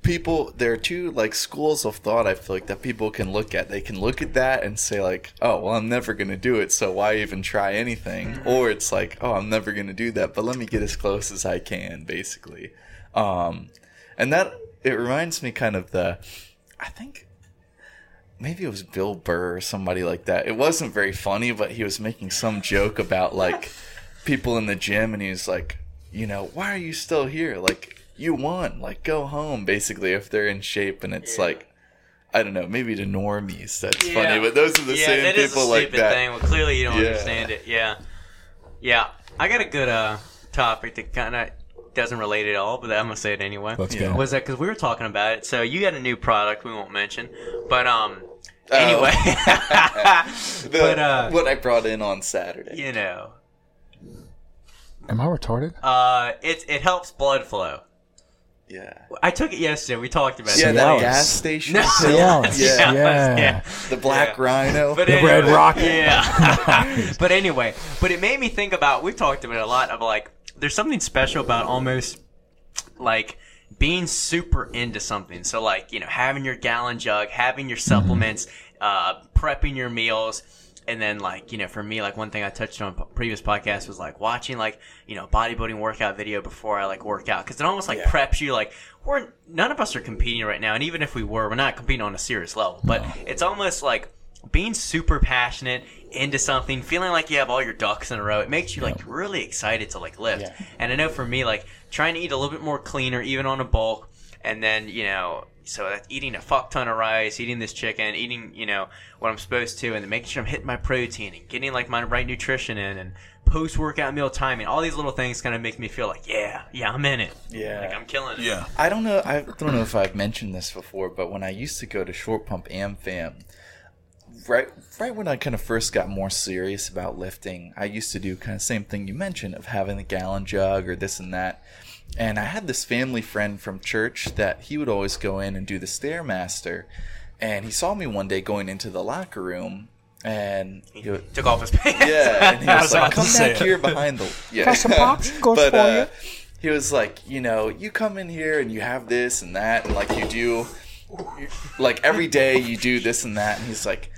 people there are two like schools of thought I feel like that people can look at. They can look at that and say like, "Oh, well I'm never going to do it, so why even try anything?" Mm-hmm. Or it's like, "Oh, I'm never going to do that, but let me get as close as I can," basically. Um and that it reminds me kind of the I think maybe it was Bill Burr or somebody like that. It wasn't very funny, but he was making some joke about like people in the gym and he was like, you know, why are you still here? Like you won. Like go home basically if they're in shape and it's like I don't know, maybe to normies that's funny, but those are the yeah, same that is a people like stupid that. thing. Well, clearly you don't Yeah. understand it. Yeah, yeah. I got a good uh topic to kind of doesn't relate at all, but I'm gonna say it anyway. Let's Yeah. go. Was that because we were talking about it? So you got a new product we won't mention, but um, Oh. anyway, The- but, uh, what I brought in on Saturday. you know, Am I retarded? uh, it it helps blood flow. Yeah. I took it yesterday. We talked about Yeah, it. that Cialis. gas station. No. pill. Cialis. Yeah. Yeah. yeah. The black Yeah. rhino. But The anyway, Red Rocket. Yeah. but anyway, but it made me think about. We've talked about it a lot of like, there's something special about almost like being super into something. So like, you know, having your gallon jug, having your supplements, uh, prepping your meals. And then, like, you know, for me, like, one thing I touched on previous podcast was like watching, like, you know, bodybuilding workout video before I like work out. Cause it almost like preps you, like, we're, none of us are competing right now. And even if we were, we're not competing on a serious level. But it's almost like, being super passionate into something, feeling like you have all your ducks in a row, it makes you like really excited to like lift. And I know for me, like trying to eat a little bit more cleaner, even on a bulk, and then you know, so that's eating a fuck ton of rice, eating this chicken, eating you know what I'm supposed to, and then making sure I'm hitting my protein and getting like my right nutrition in, and post workout meal timing. All these little things kind of make me feel like, yeah, yeah, I'm in it. Yeah. Like I'm killing it. Yeah. I don't know. I don't know if I've mentioned this before, but when I used to go to Short Pump AmFam, right, right when I kind of first got more serious about lifting, I used to do kind of same thing you mentioned of having the gallon jug or this and that. And I had this family friend from church that he would always go in and do the stairmaster. And he saw me one day going into the locker room, and he would, Took off his pants. yeah, and he was was like, "Come say back it. here behind the yeah." Got some popsicles but for uh, you. he was like, you know, you come in here and you have this and that, and like you do, like every day you do this and that, and he's like,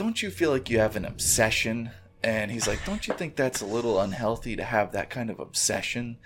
"Don't you feel like you have an obsession?" And he's like, "Don't you think that's a little unhealthy to have that kind of obsession?"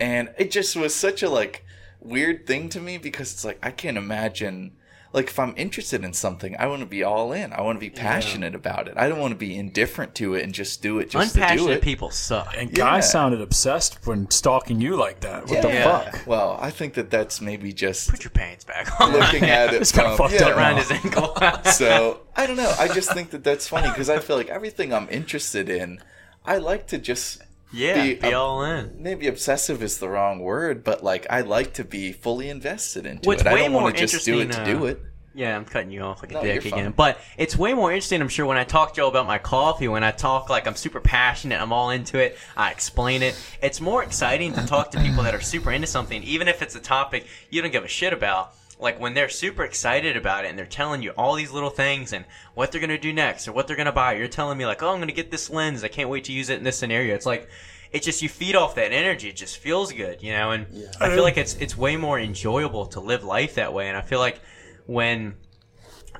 And it just was such a like weird thing to me because it's like I can't imagine like if I'm interested in something, I want to be all in. I want to be passionate about it. I don't want to be indifferent to it and just do it just to do Unpassionate it. people suck. And Yeah. guys sounded obsessed when stalking you like that. What the Yeah. fuck? Well, I think that that's maybe just Put your pants back on. looking at it It's kinda from fucked yeah. up around his ankle. So I don't know. I just think that that's funny because I feel like everything I'm interested in, I like to just yeah, be, be, um, all in. maybe obsessive is the wrong word, but like I like to be fully invested into What's it. I don't want to just do it to interesting, do uh, it. Yeah, I'm cutting you off like a No, dick again. But it's way more interesting, I'm sure, when I talk to y'all about my coffee, when I talk like I'm super passionate, I'm all into it, I explain it. It's more exciting to talk to people that are super into something, even if it's a topic you don't give a shit about. Like when they're super excited about it and they're telling you all these little things and what they're gonna do next or what they're gonna buy. You're telling me like, oh, I'm gonna get this lens. I can't wait to use it in this scenario. It's like, it just you feed off that energy. It just feels good, you know. And I feel like it's it's way more enjoyable to live life that way. And I feel like when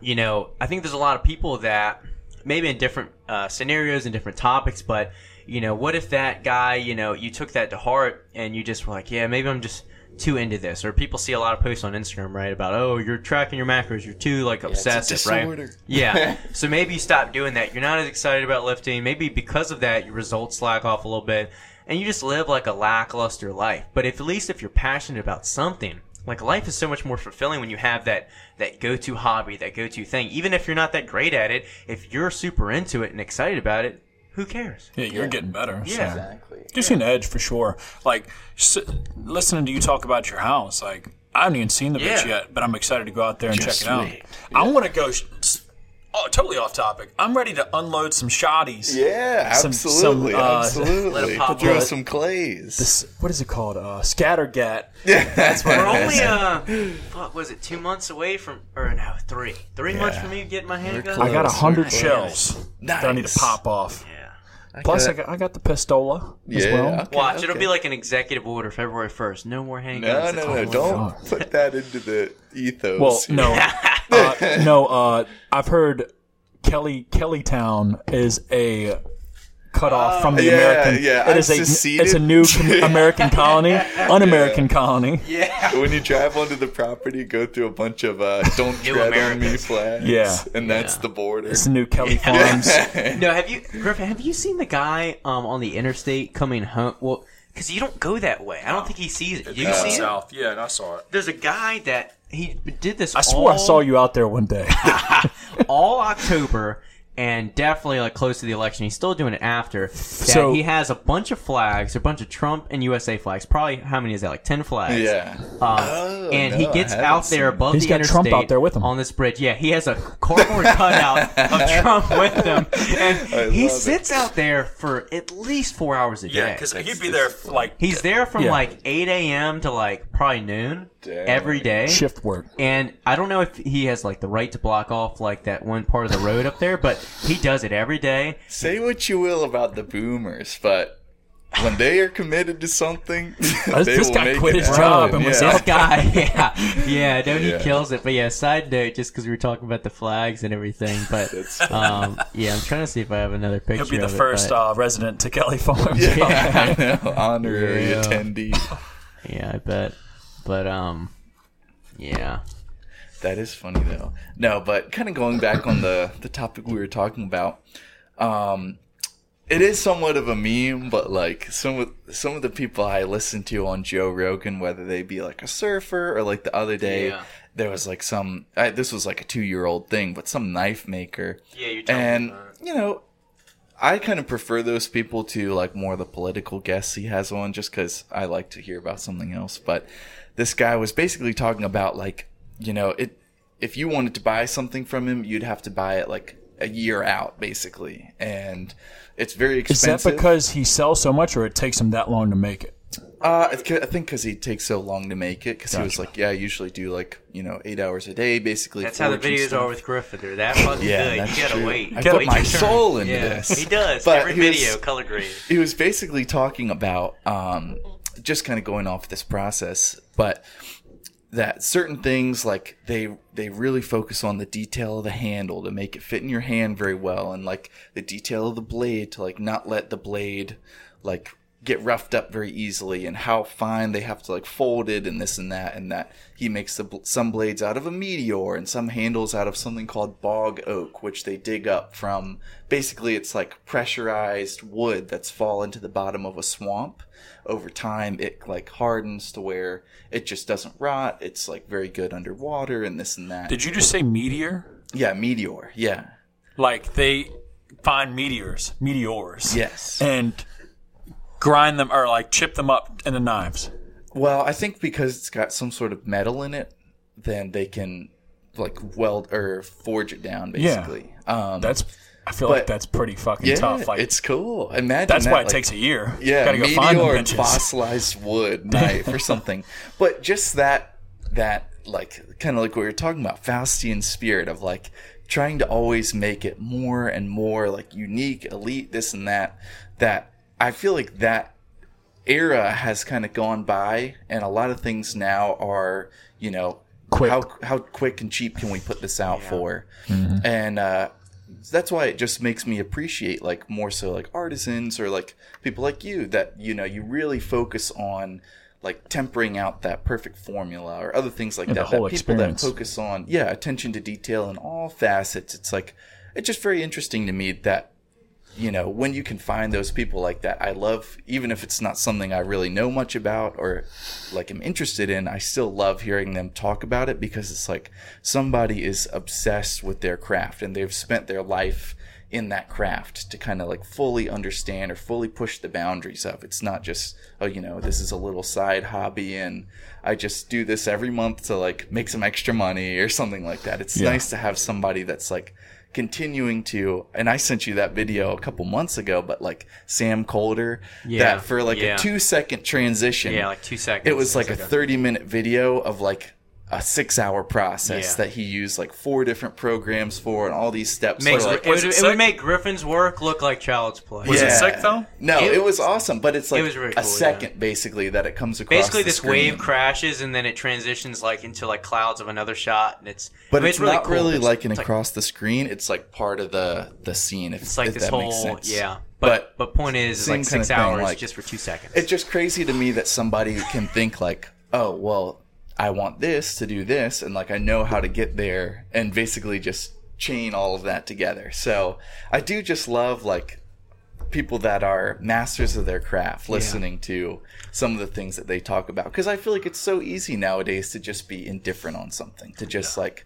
you know, I think there's a lot of people that maybe in different uh, scenarios and different topics, but you know, what if that guy, you know, you took that to heart and you just were like, yeah, maybe I'm just too into this. Or people see a lot of posts on Instagram, right, about oh, you're tracking your macros, you're too like obsessive, right? Yeah. so maybe you stop doing that. You're not as excited about lifting. Maybe because of that, your results slack off a little bit, and you just live like a lackluster life. But if at least if you're passionate about something, like life is so much more fulfilling when you have that that go-to hobby, that go-to thing. Even if you're not that great at it, if you're super into it and excited about it, who cares? Yeah, you're getting better. so. Yeah. Exactly. Gives you an edge for sure. Like s- listening to you talk about your house, like I haven't even seen the bitch yet, but I'm excited to go out there and Just check it out. wait. I want to go. sh- Oh, totally off topic. I'm ready to unload some shotties. Yeah, Some- absolutely, some, uh, Let absolutely. it pop Throw some clays. This, what is it called? Uh, scattergat. Yeah, that's what We're only uh, fuck, was it two months away from, or no, three, three months Yeah. from me getting my handgun. close. I got a hundred close. shells that I need to pop off. Yeah. Plus, I got- got, I got the pistola as Yeah, well. okay, Watch, it'll okay. be like an executive order February 1st. No more handguns. No, no, no! my Don't God. put that into the ethos. Well, here. no, uh, no. Uh, I've heard Kelly Kellytown is a cut off from the yeah, American. yeah, it is a I've seceded. it's a new com- American colony, un-American colony. Yeah. when you drive onto the property, go through a bunch of uh, "Don't New tread on me" Americans. flags. Yeah. and that's Yeah. the border. It's the new Kelly Farms. No, have you, Griffin? Have you seen the guy um on the interstate coming home? Well, because you don't go that way. I don't think he sees it. You Uh, see it? Yeah, and I saw it. There's a guy that he did this. I swore I saw you out there one day. all October and definitely like close to the election. He's still doing it after. That So- he has a bunch of flags, a bunch of Trump and USA flags. Probably how many is that? Like ten flags. yeah. Um, Oh, and no, he gets out seen there it. above He's the got interstate Trump out there with him. on this bridge. Yeah, he has a cardboard cutout of Trump with him, and he love it. sits out there for at least four hours a day. Yeah, because he'd be there for, like He's there from Yeah. like 8 a.m. to like probably noon Dang. every day. shift work. And I don't know if he has like the right to block off like that one part of the road up there, but he does it every day. Say what you will about the boomers, but when they are committed to something, they this will guy make quit it his happen. job and was yeah. This guy, yeah, yeah, no, he Yeah. kills it. But yeah, side note, just because we were talking about the flags and everything, but um, yeah, I'm trying to see if I have another picture. He'll be the of it, first but- uh, resident to Kelly Farms. Yeah, I know. Honorary Yeah. attendee. yeah, I bet. But um, yeah, That is funny though. No, but kind of going back on the the topic we were talking about, um, it is somewhat of a meme, but like some of some of the people I listen to on Joe Rogan, whether they be like a surfer or like the other day, Yeah. there was like some. I, this was like a two year old thing, but some knife maker, yeah, you're telling and you know. I kind of prefer those people to like more the political guests he has on, just because I like to hear about something else. But this guy was basically talking about like, you know, it. If you wanted to buy something from him, you'd have to buy it like a year out, basically, and it's very expensive. Is that because he sells so much, or it takes him that long to make it? Uh, I thi- I think because he takes so long to make it, because he was like, yeah, I usually do like you know eight hours a day, basically. That's how the videos stuff. are with Griffin. They're that fucking Yeah, good. that's You gotta true. wait. I Gotta put my wait your soul into yeah, this. he does. But Every he was- video color graded. he was basically talking about um, just kind of going off this process, but that certain things like they they really focus on the detail of the handle to make it fit in your hand very well, and like the detail of the blade to like not let the blade like get roughed up very easily, and how fine they have to like fold it and this and that, and that he makes the, bl- some blades out of a meteor and some handles out of something called bog oak, which they dig up from. Basically, it's like pressurized wood that's fall into the bottom of a swamp. Over time, it like hardens to where it just doesn't rot. It's like very good underwater and this and that. Did you just say meteor? Yeah, meteor. Yeah. Like they find meteors, meteors, Yes. and grind them or like chip them up into knives. Well, I think because it's got some sort of metal in it, then they can like weld or forge it down basically. Um, That's I feel like that's pretty fucking yeah, tough. Like it's cool. Imagine that's that, why it like- takes a year. Yeah, gotta go meteor find them and fossilized wood knife or something. But just that that like kind of like what we were talking about, Faustian spirit of like trying to always make it more and more like unique, elite, this and that. That I feel like that era has kind of gone by, and a lot of things now are you know Quick. how how quick and cheap can we put this out for, Mm-hmm. and. uh that's why it just makes me appreciate like more so like artisans or like people like you that you know you really focus on like tempering out that perfect formula or other things like the that. whole that people that focus on yeah attention to detail in all facets. It's like it's just very interesting to me that you know when you can find those people like that. I love even if it's not something I really know much about or like am interested in. I still love hearing them talk about it because it's like somebody is obsessed with their craft and they've spent their life in that craft to kind of like fully understand or fully push the boundaries of. It's not just, oh, you know, this is a little side hobby and I just do this every month to like make some extra money or something like that. It's Yeah. nice to have somebody that's like continuing to and I sent you that video a couple months ago, but like Sam Kolder, Yeah. that for like Yeah. a two second transition. Yeah, like two seconds. It was like a 30 minute video of like a six hour process Yeah. that he used like four different programs for and all these steps. Makes, So, it, was would, it it would sick? make Griffin's work look like child's play. Was it sick, though? No, It it, was was- awesome, but it's like was really a cool, second basically that it comes across. Basically, the this screen. wave crashes and then it transitions like into like clouds of another shot, and it's But I mean, it's, really not cool. really It's- like an it's across the screen. It's like part of the the scene. If, It's like if this that whole makes sense. yeah. But but point is, it's same like kinda six thing, hours like- just for two seconds. It's just crazy to me that somebody can think like, oh well, I want this to do this, and like I know how to get there, and basically just chain all of that together. So I do just love like people that are masters of their craft listening to some of the things that they talk about because I feel like it's so easy nowadays to just be indifferent on something to just like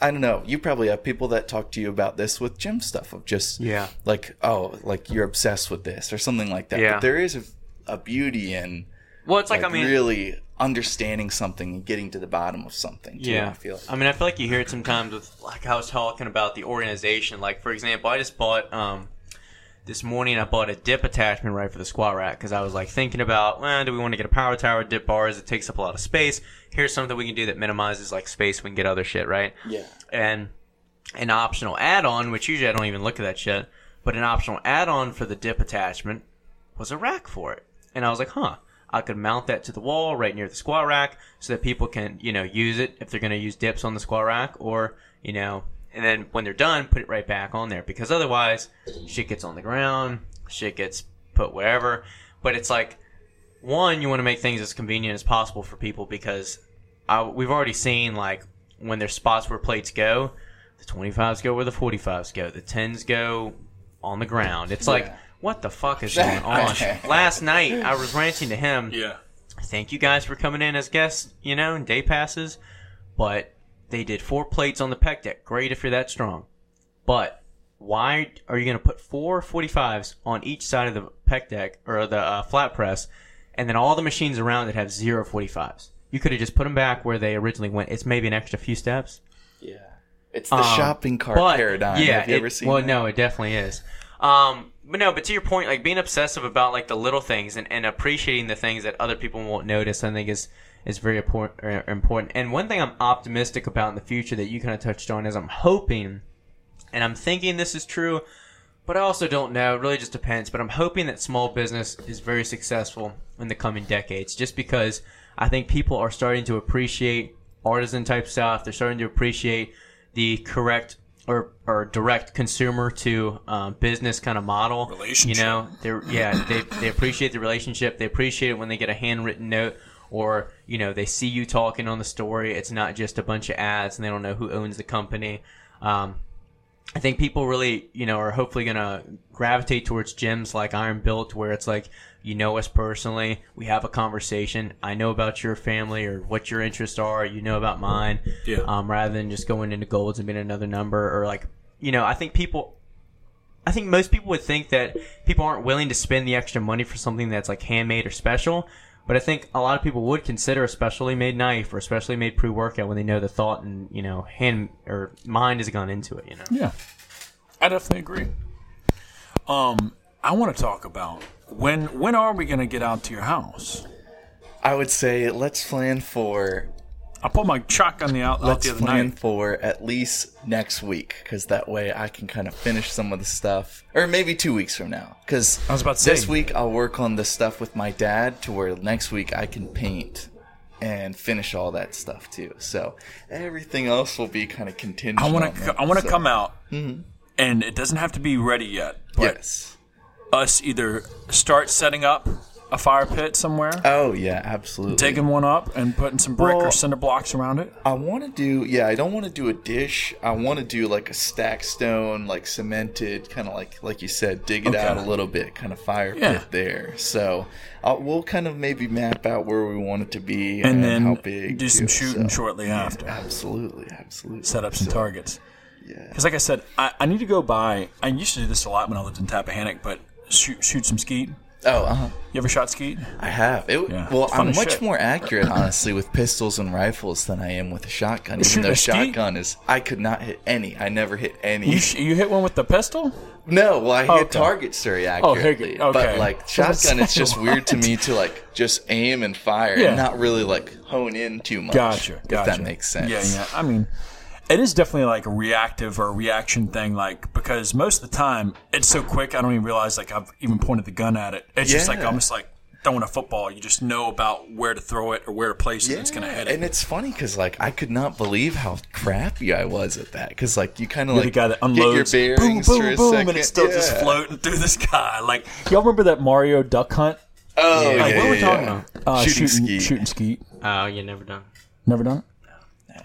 I don't know. You probably have people that talk to you about this with gym stuff of just Yeah. like oh, like you're obsessed with this or something like that. Yeah. But there is a, a beauty in well, it's like, like, I mean, really understanding something and getting to the bottom of something. Too, Yeah, I feel. I mean, I feel like you hear it sometimes with like I was talking about the organization. Like for example, I just bought um this morning. I bought a dip attachment right for the squat rack because I was like thinking about, well, do we want to get a power tower dip bars? It takes up a lot of space. Here's something we can do that minimizes like space. We can get other shit right. yeah. and an optional add-on, which usually I don't even look at that shit, but an optional add-on for the dip attachment was a rack for it. And I was like, huh, I could mount that to the wall right near the squat rack so that people can, you know, use it if they're going to use dips on the squat rack or, you know, and then when they're done, put it right back on there because otherwise shit gets on the ground, shit gets put wherever. But it's like, one, you want to make things as convenient as possible for people because I, we've already seen like when there's spots where plates go, the 25s go where the 45s go, the 10s go on the ground. It's like, Yeah. What the fuck is going on? Last night I was ranting to him. Yeah. Thank you guys for coming in as guests, you know, and day passes, but they did four plates on the pec deck. Great if you're that strong, but why are you going to put four 45s on each side of the pec deck or the uh, flat press, and then all the machines around it have zero 45s? You could have just put them back where they originally went. It's maybe an extra few steps. Yeah. It's the Um, shopping cart but, paradigm. Yeah, Have you it- ever seen Well, that? no, it definitely is. Um, but no, but to your point, like being obsessive about like the little things and, and appreciating the things that other people won't notice, I think is is very important. Er, important. And one thing I'm optimistic about in the future that you kind of touched on is I'm hoping, and I'm thinking this is true, but I also don't know. It really just depends. But I'm hoping that small business is very successful in the coming decades, just because I think people are starting to appreciate artisan type stuff. They're starting to appreciate the correct or, or direct consumer to um, business kind of model. Relationship. You know, they're yeah they they appreciate the relationship. They appreciate it when they get a handwritten note. Or you know they see you talking on the story. It's not just a bunch of ads, and they don't know who owns the company. Um, I think people really, you know, are hopefully gonna gravitate towards gyms like Iron Built, where it's like, you know us personally, we have a conversation. I know about your family or what your interests are. You know about mine. Yeah. Um, rather than just going into golds and being another number, or like, you know, I think people. I think most people would think that people aren't willing to spend the extra money for something that's like handmade or special. But I think a lot of people would consider a specially made knife or a specially made pre workout when they know the thought and you know hand or mind has gone into it. You know. Yeah, I definitely agree. Um, I want to talk about when when are we going to get out to your house? I would say let's plan for I put my shotgun the out, out let's the other plan for at least next week because that way I can kind of finish some of the stuff, or maybe two weeks from now. Because I was about to this say. week I'll work on the stuff with my dad to where next week I can paint and finish all that stuff too. So everything else will be kind of contingent. I want to I want to so- come out, mm-hmm. and it doesn't have to be ready yet. But Yes. Us either start setting up a fire pit somewhere, Oh yeah, absolutely. taking one up, and putting some brick or cinder blocks around it. I want to do, yeah, I don't want to do a dish. I want to do like a stack stone, like cemented, kind of like, like you said, dig it Okay. out a little bit, kind of fire Yeah. pit there. So uh, we'll kind of maybe map out where we want it to be And and, then how big. do some too, shooting so. shortly after. Absolutely, absolutely. set up some targets. Yeah. Because, like I said, I, I need to go buy. I used to do this a lot when I lived in Tappahannock, but shoot, shoot some skeet. Oh, uh-huh. You ever shot skeet? I have. It, Yeah, well, I'm much shit. more accurate, honestly, with pistols and rifles than I am with a shotgun. Even though skeet? shotgun is, I could not hit any. I never hit any. You, sh- you hit one with the pistol? No, well, I hit Okay. targets very Oh, hit- okay. But like shotgun, it's just What? weird to me to like just aim and fire Yeah. and not really like hone in too much. Gotcha. Gotcha. If that makes sense. Yeah, yeah. I mean, it is definitely like a reactive or a reaction thing, like because most of the time it's so quick, I don't even realize like I've even pointed the gun at it. It's just like Yeah. almost like throwing a football. You just know about where to throw it or where to place it. and it's gonna hit it. And it's funny because like I could not believe how crappy I was at that. Because like you kind of like the guy that get unloads, your boom, bearings boom, for a boom, second. and it's still just floating through the sky. Like y'all remember that Mario Duck Hunt? Oh, yeah, Like, what were we yeah, talking about? Uh, Shooting shooting, skeet. shooting skeet. Oh, you never done. Never done it.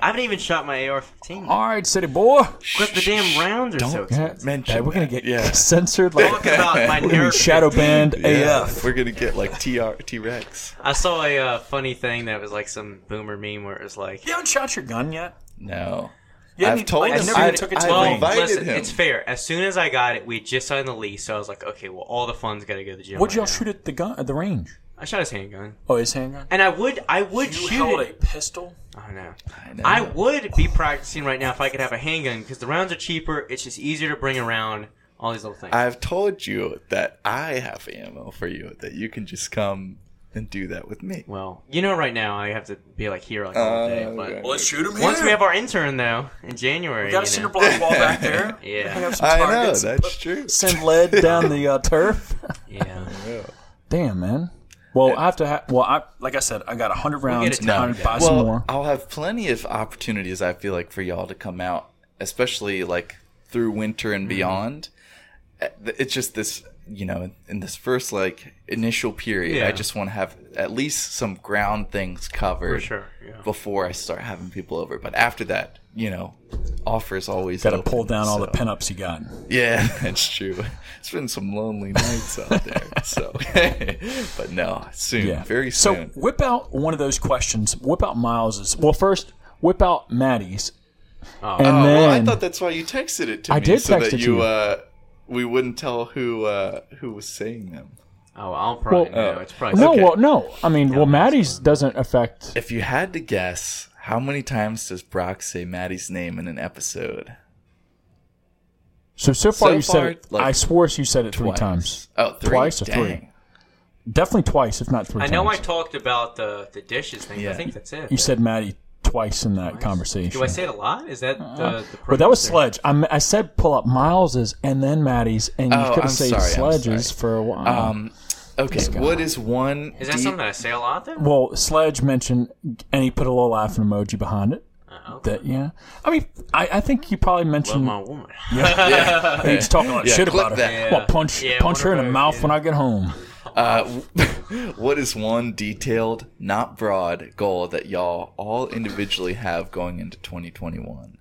I haven't even shot my AR-15. All right, city boy. But the damn rounds are so Don't expensive. mention Hey, we're gonna get yeah. censored. Like Talk about my we're gonna be nerf shadow banned Yeah, AF. We're gonna get like TR T Rex. I saw a uh, funny thing that was like some boomer meme where it was like, You haven't shot your gun yet? No. Yeah, I've told like, him. never I, took it to I've well, invited listen, him. it's fair. As soon as I got it, we just signed the lease, so I was like, okay, well, all the fun's got to go to the gym. What'd right y'all now. shoot at the gun at the range? I shot his handgun, Oh, his handgun. and I would, I would You shoot held it. a pistol. Oh no. I know. I would be practicing right now if I could have a handgun because the rounds are cheaper. It's just easier to bring around all these little things. I've told you that I have ammo for you that you can just come and do that with me. well, you know, right now I have to be like here like all day. Oh, But okay. Well, let's shoot him here. once we have our intern though in January, we got a you cinder know, block wall back there. Yeah. We have some I know targets. that's true. Send lead down the uh, turf. yeah. Damn, man. Well, I have to. Ha- well, I like I said, I got hundred rounds. it done, I'm gonna buy well, some more. I'll have plenty of opportunities. I feel like for y'all to come out, especially like through winter Mm-hmm. and beyond. Uh, It's just this, you know, in this first like initial period, Yeah. I just want to have at least some ground things covered For sure, yeah. before I start having people over. But after that, you know, offers always Got to pull down all the so- pinups you got. Yeah, that's true. It's been some lonely nights out there. So, but no, soon, Yeah, very soon. So whip out one of those questions. Whip out Miles's. Well, first whip out Maddie's. and Oh, then well, I thought that's why you texted it to I me, did so text that it to you, you. uh, we wouldn't tell who uh, who was saying them. Oh, I'll probably Well, know. It's probably no, okay. well, no. I mean, well, Maddie's doesn't affect. If you had to guess, how many times does Brock say Maddie's name in an episode? So so far So you far, said it. like, I swore you said it three Twice. times. Oh, three? Twice or Dang. three? Definitely twice, if not three I times. know I talked about the the dishes thing. but I think that's it. You said Maddie twice in that conversation. Do I say it a lot? Is that the? the But that was Sledge. I, I said pull up Miles's and then Maddie's, and you Oh, could have said Sledge's for a while. Um, okay, what is one? Is that deep- something that I say a lot then? well, Sledge mentioned, and he put a little laughing emoji behind it. Uh, okay. That yeah, I mean, I, I think he probably mentioned Love mentioned. my woman. Yeah, he's talking like Yeah, shit clip about her. that. Well, punch Yeah, punch her in the mouth yeah. when I get home. Uh, what is one detailed, not broad goal that y'all all individually have going into 2021?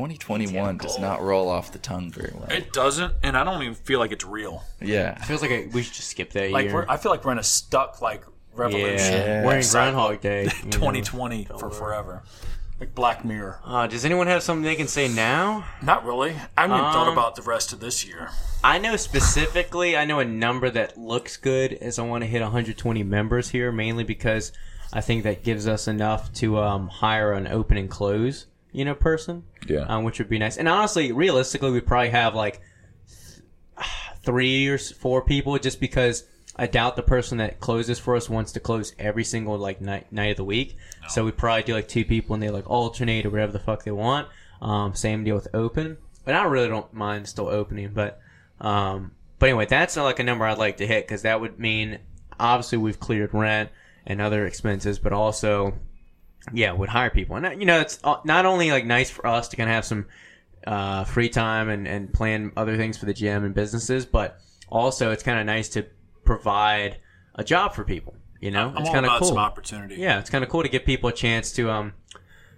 2021 does not roll off the tongue very well. It doesn't, and I don't even feel like it's real. Yeah. It Feels like I, we should just skip that Like year. we're, I feel like we're in a stuck like revolution. yeah, we're in Groundhog Day. you know. 2020 for forever. Like Black Mirror. Uh, does anyone have something they can say now? Not really. I haven't even thought Um, about the rest of this year. I know specifically, I know a number that looks good is I want to hit 120 members here, mainly because I think that gives us enough to um, hire an open and close, you know, person. Yeah. Um, which would be nice. And honestly, realistically, we probably have like th- three or four people, just because I doubt the person that closes for us wants to close every single like night night of the week. So we probably do like two people, and they like alternate or whatever the fuck they want. Um, same deal with open, but I really don't mind still opening. But um, but anyway, that's not like a number I'd like to hit because that would mean obviously we've cleared rent and other expenses, but also yeah, would hire people. And, you know, it's uh, not only like nice for us to kind of have some uh, free time and, and plan other things for the gym and businesses, but also it's kind of nice to provide a job for people. You know, I'm it's kind of cool. some opportunity. Yeah, it's kind of cool to give people a chance to, um,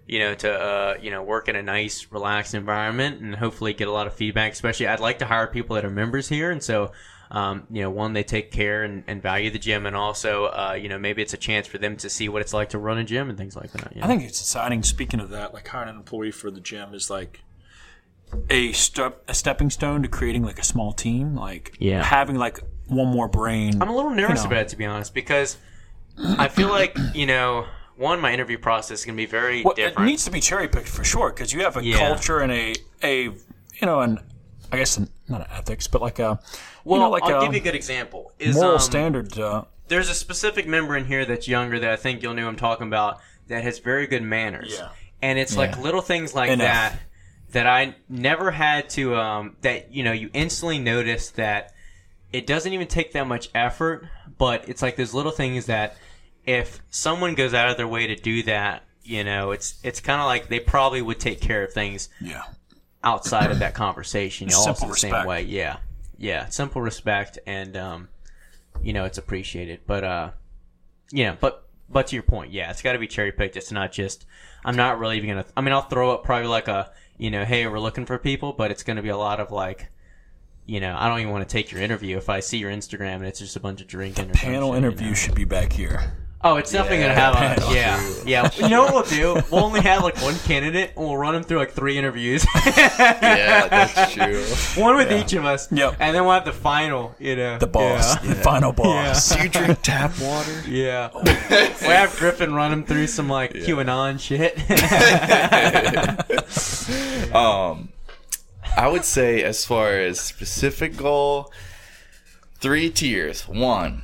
you know, to uh, you know, work in a nice, relaxed environment, and hopefully get a lot of feedback. Especially, I'd like to hire people that are members here, and so, um, you know, one they take care and, and value the gym, and also, uh, you know, maybe it's a chance for them to see what it's like to run a gym and things like that. You know? I think it's exciting. Speaking of that, like hiring an employee for the gym is like a step a stepping stone to creating like a small team. Like Yeah. having like one more brain. I'm a little nervous know. about it to be honest, because I feel like you know, one, my interview process is going to be very Well, it needs to be cherry picked for sure because you have a Yeah. culture and a a you know an I guess an, not an ethics but like a well, you know like I'll a give you a good example. Is, moral um, standard. Uh, there's a specific member in here that's younger that I think you'll know I'm talking about that has very good manners. Yeah. And it's like little things like Enough. that that I never had to um that you know you instantly notice that it doesn't even take that much effort, but it's like those little things that if someone goes out of their way to do that, you know, it's it's kind of like they probably would take care of things yeah. Outside of that conversation. You know, also the same way. Yeah, yeah, simple respect, and um, you know, it's appreciated. But uh, you know, but but to your point, yeah, it's got to be cherry picked. It's not just. I'm not really even gonna. I mean, I'll throw up probably like a, you know, hey, we're looking for people, but it's gonna be a lot of like. You know, I don't even want to take your interview if I see your Instagram and it's just a bunch of drinking. or Panel shit, you interview know? should be back here. Oh, it's definitely Yeah, gonna have a yeah, yeah. You know what we'll do? We'll only have like one candidate, and we'll run him through like three interviews. Yeah, that's true. One with each of us. Yep. And then we'll have the final, you know. The boss, Yeah. the final boss. Do you drink tap water? Yeah. we'll have Griffin run him through some like QAnon shit. Um, I would say as far as specific goal, three tiers. One,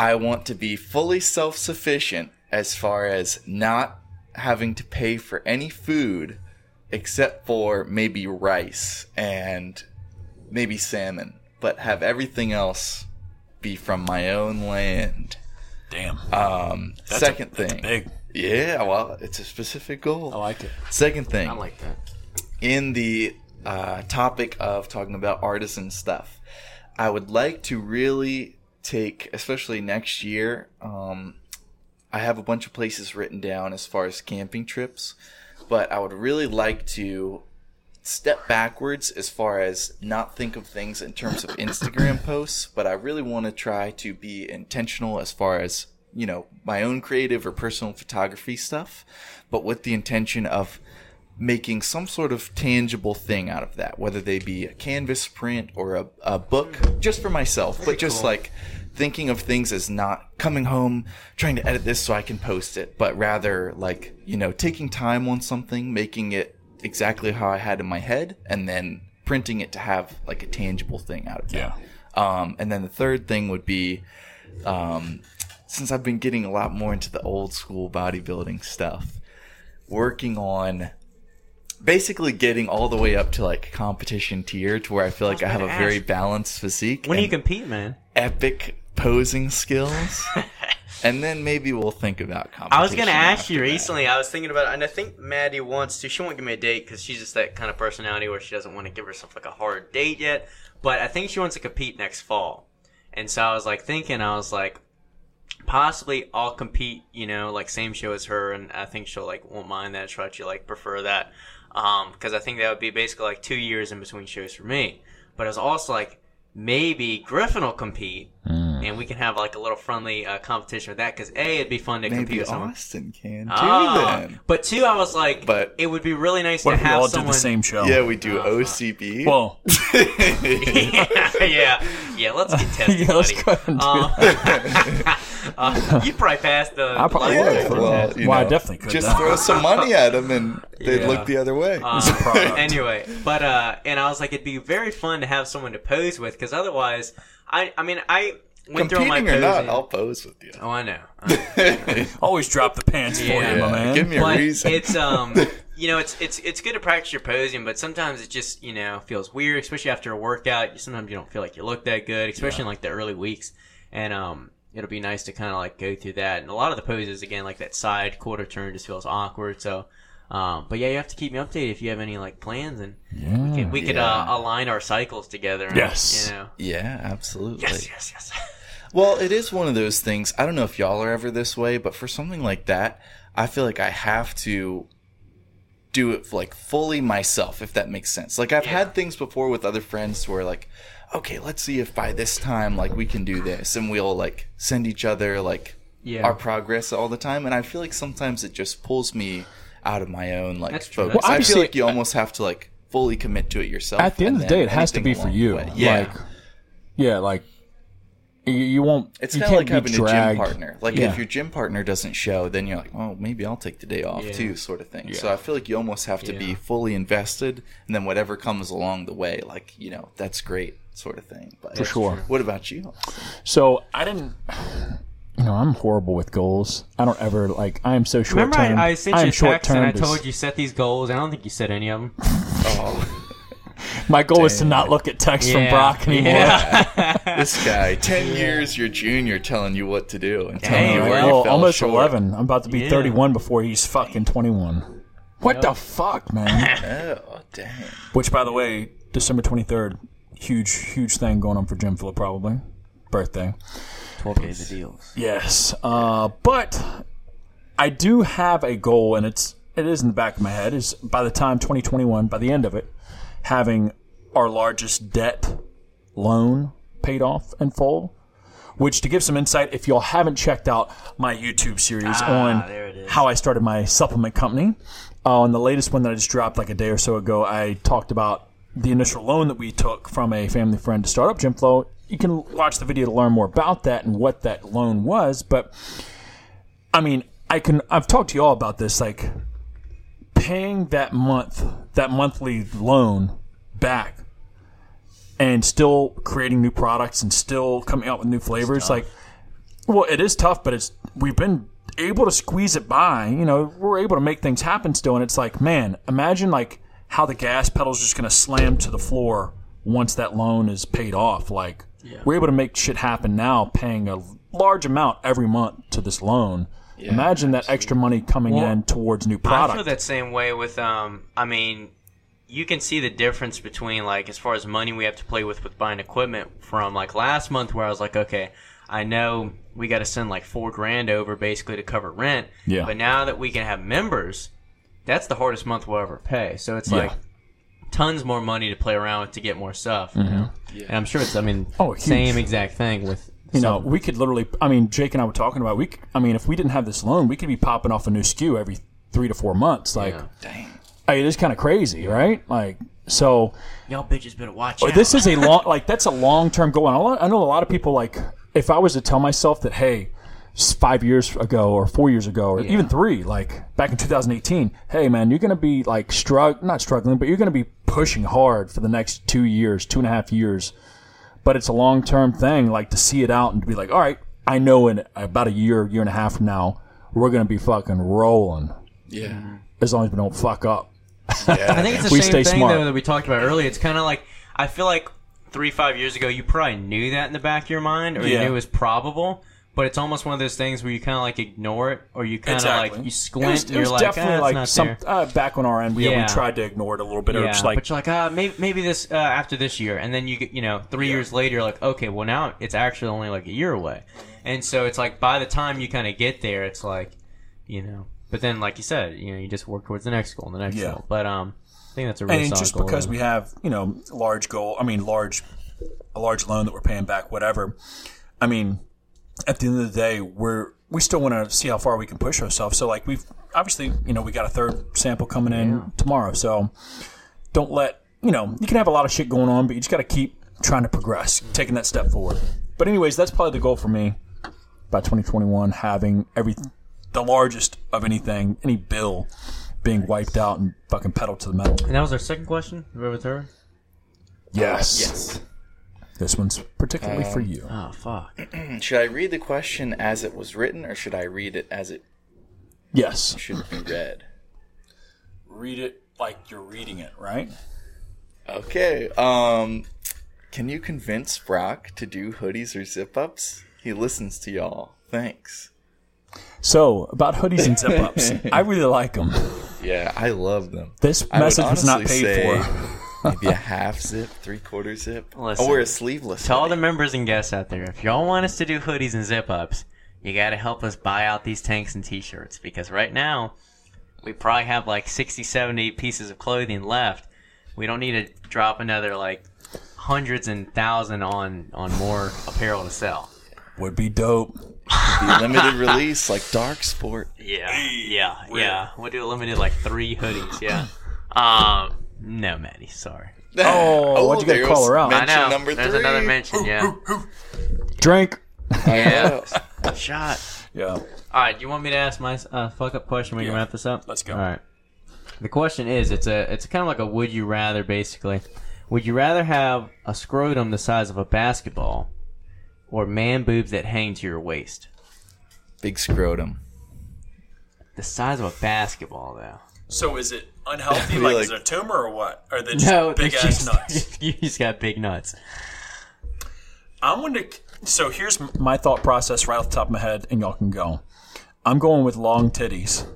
I want to be fully self-sufficient as far as not having to pay for any food except for maybe rice and maybe salmon, but have everything else be from my own land. Damn. Um, That's a- second that's thing. big. Yeah, well, it's a specific goal. I like it. Second thing I like that. in the uh, topic of talking about artisan stuff, I would like to really take, especially next year. Um, I have a bunch of places written down as far as camping trips, but I would really like to step backwards as far as not think of things in terms of Instagram posts, but I really want to try to be intentional as far as you know, my own creative or personal photography stuff, but with the intention of making some sort of tangible thing out of that, whether they be a canvas print or a, a book, just for myself, but just like thinking of things as not coming home, trying to edit this so I can post it, but rather like, you know, taking time on something, making it exactly how I had in my head, and then printing it to have like a tangible thing out of it. Yeah. Um, and then the third thing would be, um, since I've been getting a lot more into the old school bodybuilding stuff, working on basically getting all the way up to like competition tier to where I feel like I, have a gonna very balanced physique. When do you compete, man? epic posing skills. and then maybe we'll think about competition. I was gonna ask after you that. recently. I was thinking about it, and I think Maddie wants to. She won't give me a date because she's just that kind of personality where she doesn't want to give herself like a hard date yet. But I think she wants to compete next fall, and so I was like thinking, I was like, possibly I'll compete. You know, like same show as her, and I think she'll like won't mind that. She'll actually like prefer that, um, because I think that would be basically like two years in between shows for me. But it was also like maybe Griffin will compete. And we can have like a little friendly uh, competition with that because a it'd be fun to compete Maybe with someone. Austin can too Oh, then. but two, I was like, But- it would be really nice What to if we have all someone. did the same show? Yeah, we do Oh, OCB. Well, yeah, yeah, yeah. Let's get tested, Yeah, let's buddy. go ahead and do Um, uh, you probably passed the. I probably the would. license well, test. you Well, I know, definitely could Just then. throw some money at them and they'd Yeah. look the other way. Um, product. anyway, but uh, and I was like, it'd be very fun to have someone to pose with because otherwise, I, I mean, I went through my Competing or not, posing- I'll pose with you. Oh, I know. I- always drop the pants for Yeah. you, my man. Give me a but reason. it's um you know it's it's it's good to practice your posing but sometimes it just you know feels weird especially after a workout sometimes you don't feel like you look that good especially in like the early weeks and um it'll be nice to kind of like go through that and a lot of the poses again like that side quarter turn just feels awkward so um, but yeah, you have to keep me updated if you have any like plans, and we could, we could Yeah. uh, align our cycles together. And, Yes. you know. yeah, absolutely. Yes, yes, yes. Well, it is one of those things. I don't know if y'all are ever this way, but for something like that, I feel like I have to do it like fully myself, if that makes sense. Like I've had things before with other friends where like, okay, let's see if by this time like we can do this, and we'll like send each other like Yeah. our progress all the time, and I feel like sometimes it just pulls me out of my own like That's focus. Well, I feel like you almost have to like fully commit to it yourself. At the end of the day, it has to be for you. Yeah. Like, yeah, like you, you won't. It's you kind of can't like be having a gym partner. Like Yeah. if your gym partner doesn't show, then you're like, oh, maybe I'll take the day off Yeah. too, sort of thing. So I feel like you almost have to Yeah. be fully invested, and then whatever comes along the way, like you know, that's great, sort of thing. But For sure. What about you? So I didn't. You know, I'm horrible with goals. I don't ever like. I am so short Remember. I, I sent you a text and I told you set these goals. I don't think you set any of them. Oh, My goal is to not look at texts from Brock anymore. Yeah. this guy, ten years your junior, telling you what to do and telling Hey, you where well, you Well, fell almost short. 11. I'm about to be Yeah. 31 before he's fucking 21. What the fuck, man? Oh, dang. Which, by the way, December 23rd, huge, huge thing going on for Gym Flow, probably. Birthday. 12 days of deals. Yes. Uh, but I do have a goal, and it's it is in the back of my head. Is by the time 2021, by the end of it, having our largest debt loan paid off in full. Which, to give some insight, if y'all haven't checked out my YouTube series on it is. how I started my supplement company, uh, on the latest one that I just dropped like a day or so ago, I talked about the initial loan that we took from a family friend to start up Gym Flow. You can watch the video to learn more about that and what that loan was. But I mean, I can. I've talked to y'all about this, like paying that month, that monthly loan back, and still creating new products and still coming out with new flavors. Like, well, it is tough, but it's we've been able to squeeze it by. You know, we're able to make things happen still, and it's like, man, imagine like how the gas pedal's just going to slam to the floor once that loan is paid off. Like, we're able to make shit happen now, paying a large amount every month to this loan. Imagine that extra money coming Well, in towards new products. I feel that same way with um. I mean, you can see the difference between like as far as money we have to play with with buying equipment from like last month where I was like, okay, I know we got to send like four grand over basically to cover rent. Yeah. But now that we can have members, that's the hardest month we'll ever pay. So it's Yeah. like tons more money to play around with to get more stuff. You know? Yeah. And I'm sure it's. I mean, Oh, same exact thing with You know, we could literally. I mean, Jake and I were talking about. We. c- I mean, if we didn't have this loan, we could be popping off a new SKU every three to four months. Like, Yeah. Dang. I mean, it is kind of crazy, right? Like, so Y'all bitches better watch oh, out. this is a long, like that's a long term goal. And a lot- I know a lot of people like if I was to tell myself that, hey, five years ago or four years ago or even three, like back in 2018, hey man, you're gonna be like strugg not struggling, but you're gonna be pushing hard for the next two years, two and a half years. But it's a long term thing, like to see it out and to be like, all right, I know in about a year, year and a half from now, we're gonna be fucking rolling Yeah. Mm-hmm. as long as we don't fuck up. Yeah. I think it's the We same stay thing smart. though that we talked about earlier. It's kind of like I feel like three five years ago you probably knew that in the back of your mind or you knew it was probable. But it's almost one of those things where you kind of like ignore it, or you kind of like you It squint was, and it you're was like, definitely ah, it's like not some there. uh, back on our end. We, Yeah. we tried to ignore it a little bit. or Yeah, just like but you're like, ah, maybe, maybe this uh, after this year, and then you get, you know, three years later, you're like, okay, well now it's actually only like a year away, and so it's like by the time you kind of get there, it's like, you know, but then like you said, you know, you just work towards the next goal, and the next Yeah. goal. But um, I think that's a really and solid just goal, because though. we have you know large goal i mean large a large loan that we're paying back whatever i mean at the end of the day we're we still want to see how far we can push ourselves so like we've obviously you know we got a third sample coming in tomorrow so don't let you know you can have a lot of shit going on but you just got to keep trying to progress taking that step forward but anyways that's probably the goal for me by 2021 having every the largest of anything any bill being wiped out and fucking pedal to the metal And that was our second question. Remember the third? Yes. Yes. This one's particularly Um, for you. Oh fuck. Should I read the question as it was written, or should I read it as it Yes. should be read? Read it like you're reading it, right? Okay. Um, can you convince Brock to do hoodies or zip ups? He listens to y'all. Thanks. So, about hoodies and zip ups, I really like them. Yeah, I love them. This I message was not paid say for. Maybe a half zip, three quarter zip, Listen, or a sleeveless. To all the members and guests out there, if y'all want us to do hoodies and zip ups, you gotta help us buy out these tanks and t-shirts because right now we probably have like 60, 70 pieces of clothing left. We don't need to drop another like hundreds and thousand on on more apparel to sell. Would be dope. the limited release, like Darc Sport. Yeah, yeah, yeah. We'll do a limited like three hoodies. Yeah. Um, no, Maddie, sorry. Oh, what'd you gotta call her out? I Mention know. number There's three. another mention. Yeah. Drink. Yeah. Shot. Yeah. All right, do you want me to ask my uh, fuck up question? We can Yeah. wrap this up. Let's go. All right. The question is, it's a, it's kind of like a would you rather, basically. Would you rather have a scrotum the size of a basketball, or man boobs that hang to your waist? Big scrotum. The size of a basketball, though. So, is it unhealthy? like, like- is it a tumor or what? Or are they just No, big ass just- nuts? you just got big nuts. I'm going to. So, here's my thought process right off the top of my head, and y'all can go. I'm going with long titties.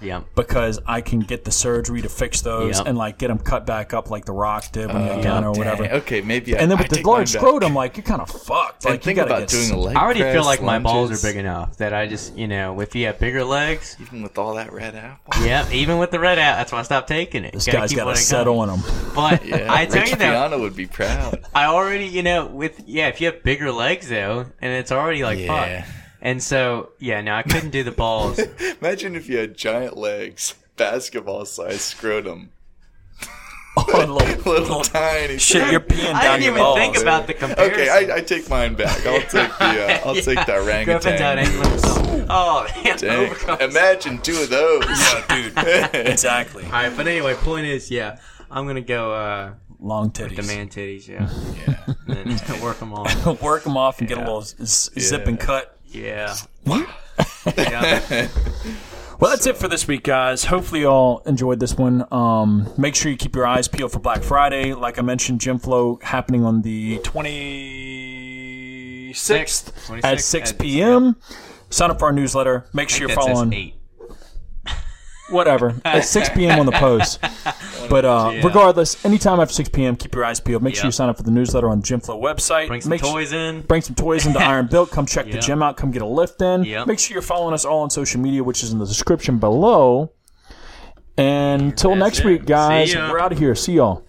Yep. because I can get the surgery to fix those Yep. and like get them cut back up like the Rock did when he had Oh, done or dang. whatever. Okay, maybe. I, And then I with the take mine large back. scrotum, like you're kind of fucked. And Like you think gotta about get doing s- a leg I already feel press, like my balls lunges, are big enough that I just, you know, if you have bigger legs, Even with all that red apple. yeah, even with the red out, that's why I stopped taking it. This Gotta guy's keep got to it settle on them. But Yeah, I tell Rich you though, Piana would be proud. I already, you know, with yeah, if you have bigger legs though, and it's already like Yeah. fuck. And so yeah, no, I couldn't do the balls. Imagine if you had giant legs, basketball size scrotum, Oh, little, little tiny. shit, you're peeing down I didn't your even balls. think about the comparison. Okay, I, I take mine back. I'll take the uh, I'll take the Yeah. Go up and down orangutan. Oh, man. Dang. Imagine two of those. Yeah, dude. exactly. All right, but anyway, point is, yeah, I'm gonna go uh, Long the titties. man titties, yeah, Yeah. and then work them on. Work them off and get a little z- zip and cut. Yeah. yeah. Well, that's it for this week, guys. Hopefully, you all enjoyed this one. Um, make sure you keep your eyes peeled for Black Friday. Like I mentioned, Gym Flow happening on the 26th at 6 at- p.m. Sign up for our newsletter. Make sure you're following. Whatever. At 6 p.m. on the post. But uh, Yeah. regardless, anytime after 6 p.m., keep your eyes peeled. Make sure you sign up for the newsletter on the Gym Flow website. Bring some Make toys in. Bring some toys into Iron Built. Come check the gym out. Come get a lift in. Yep. Make sure you're following us all on social media, which is in the description below. And until next it. week, guys, we're out of here. See y'all.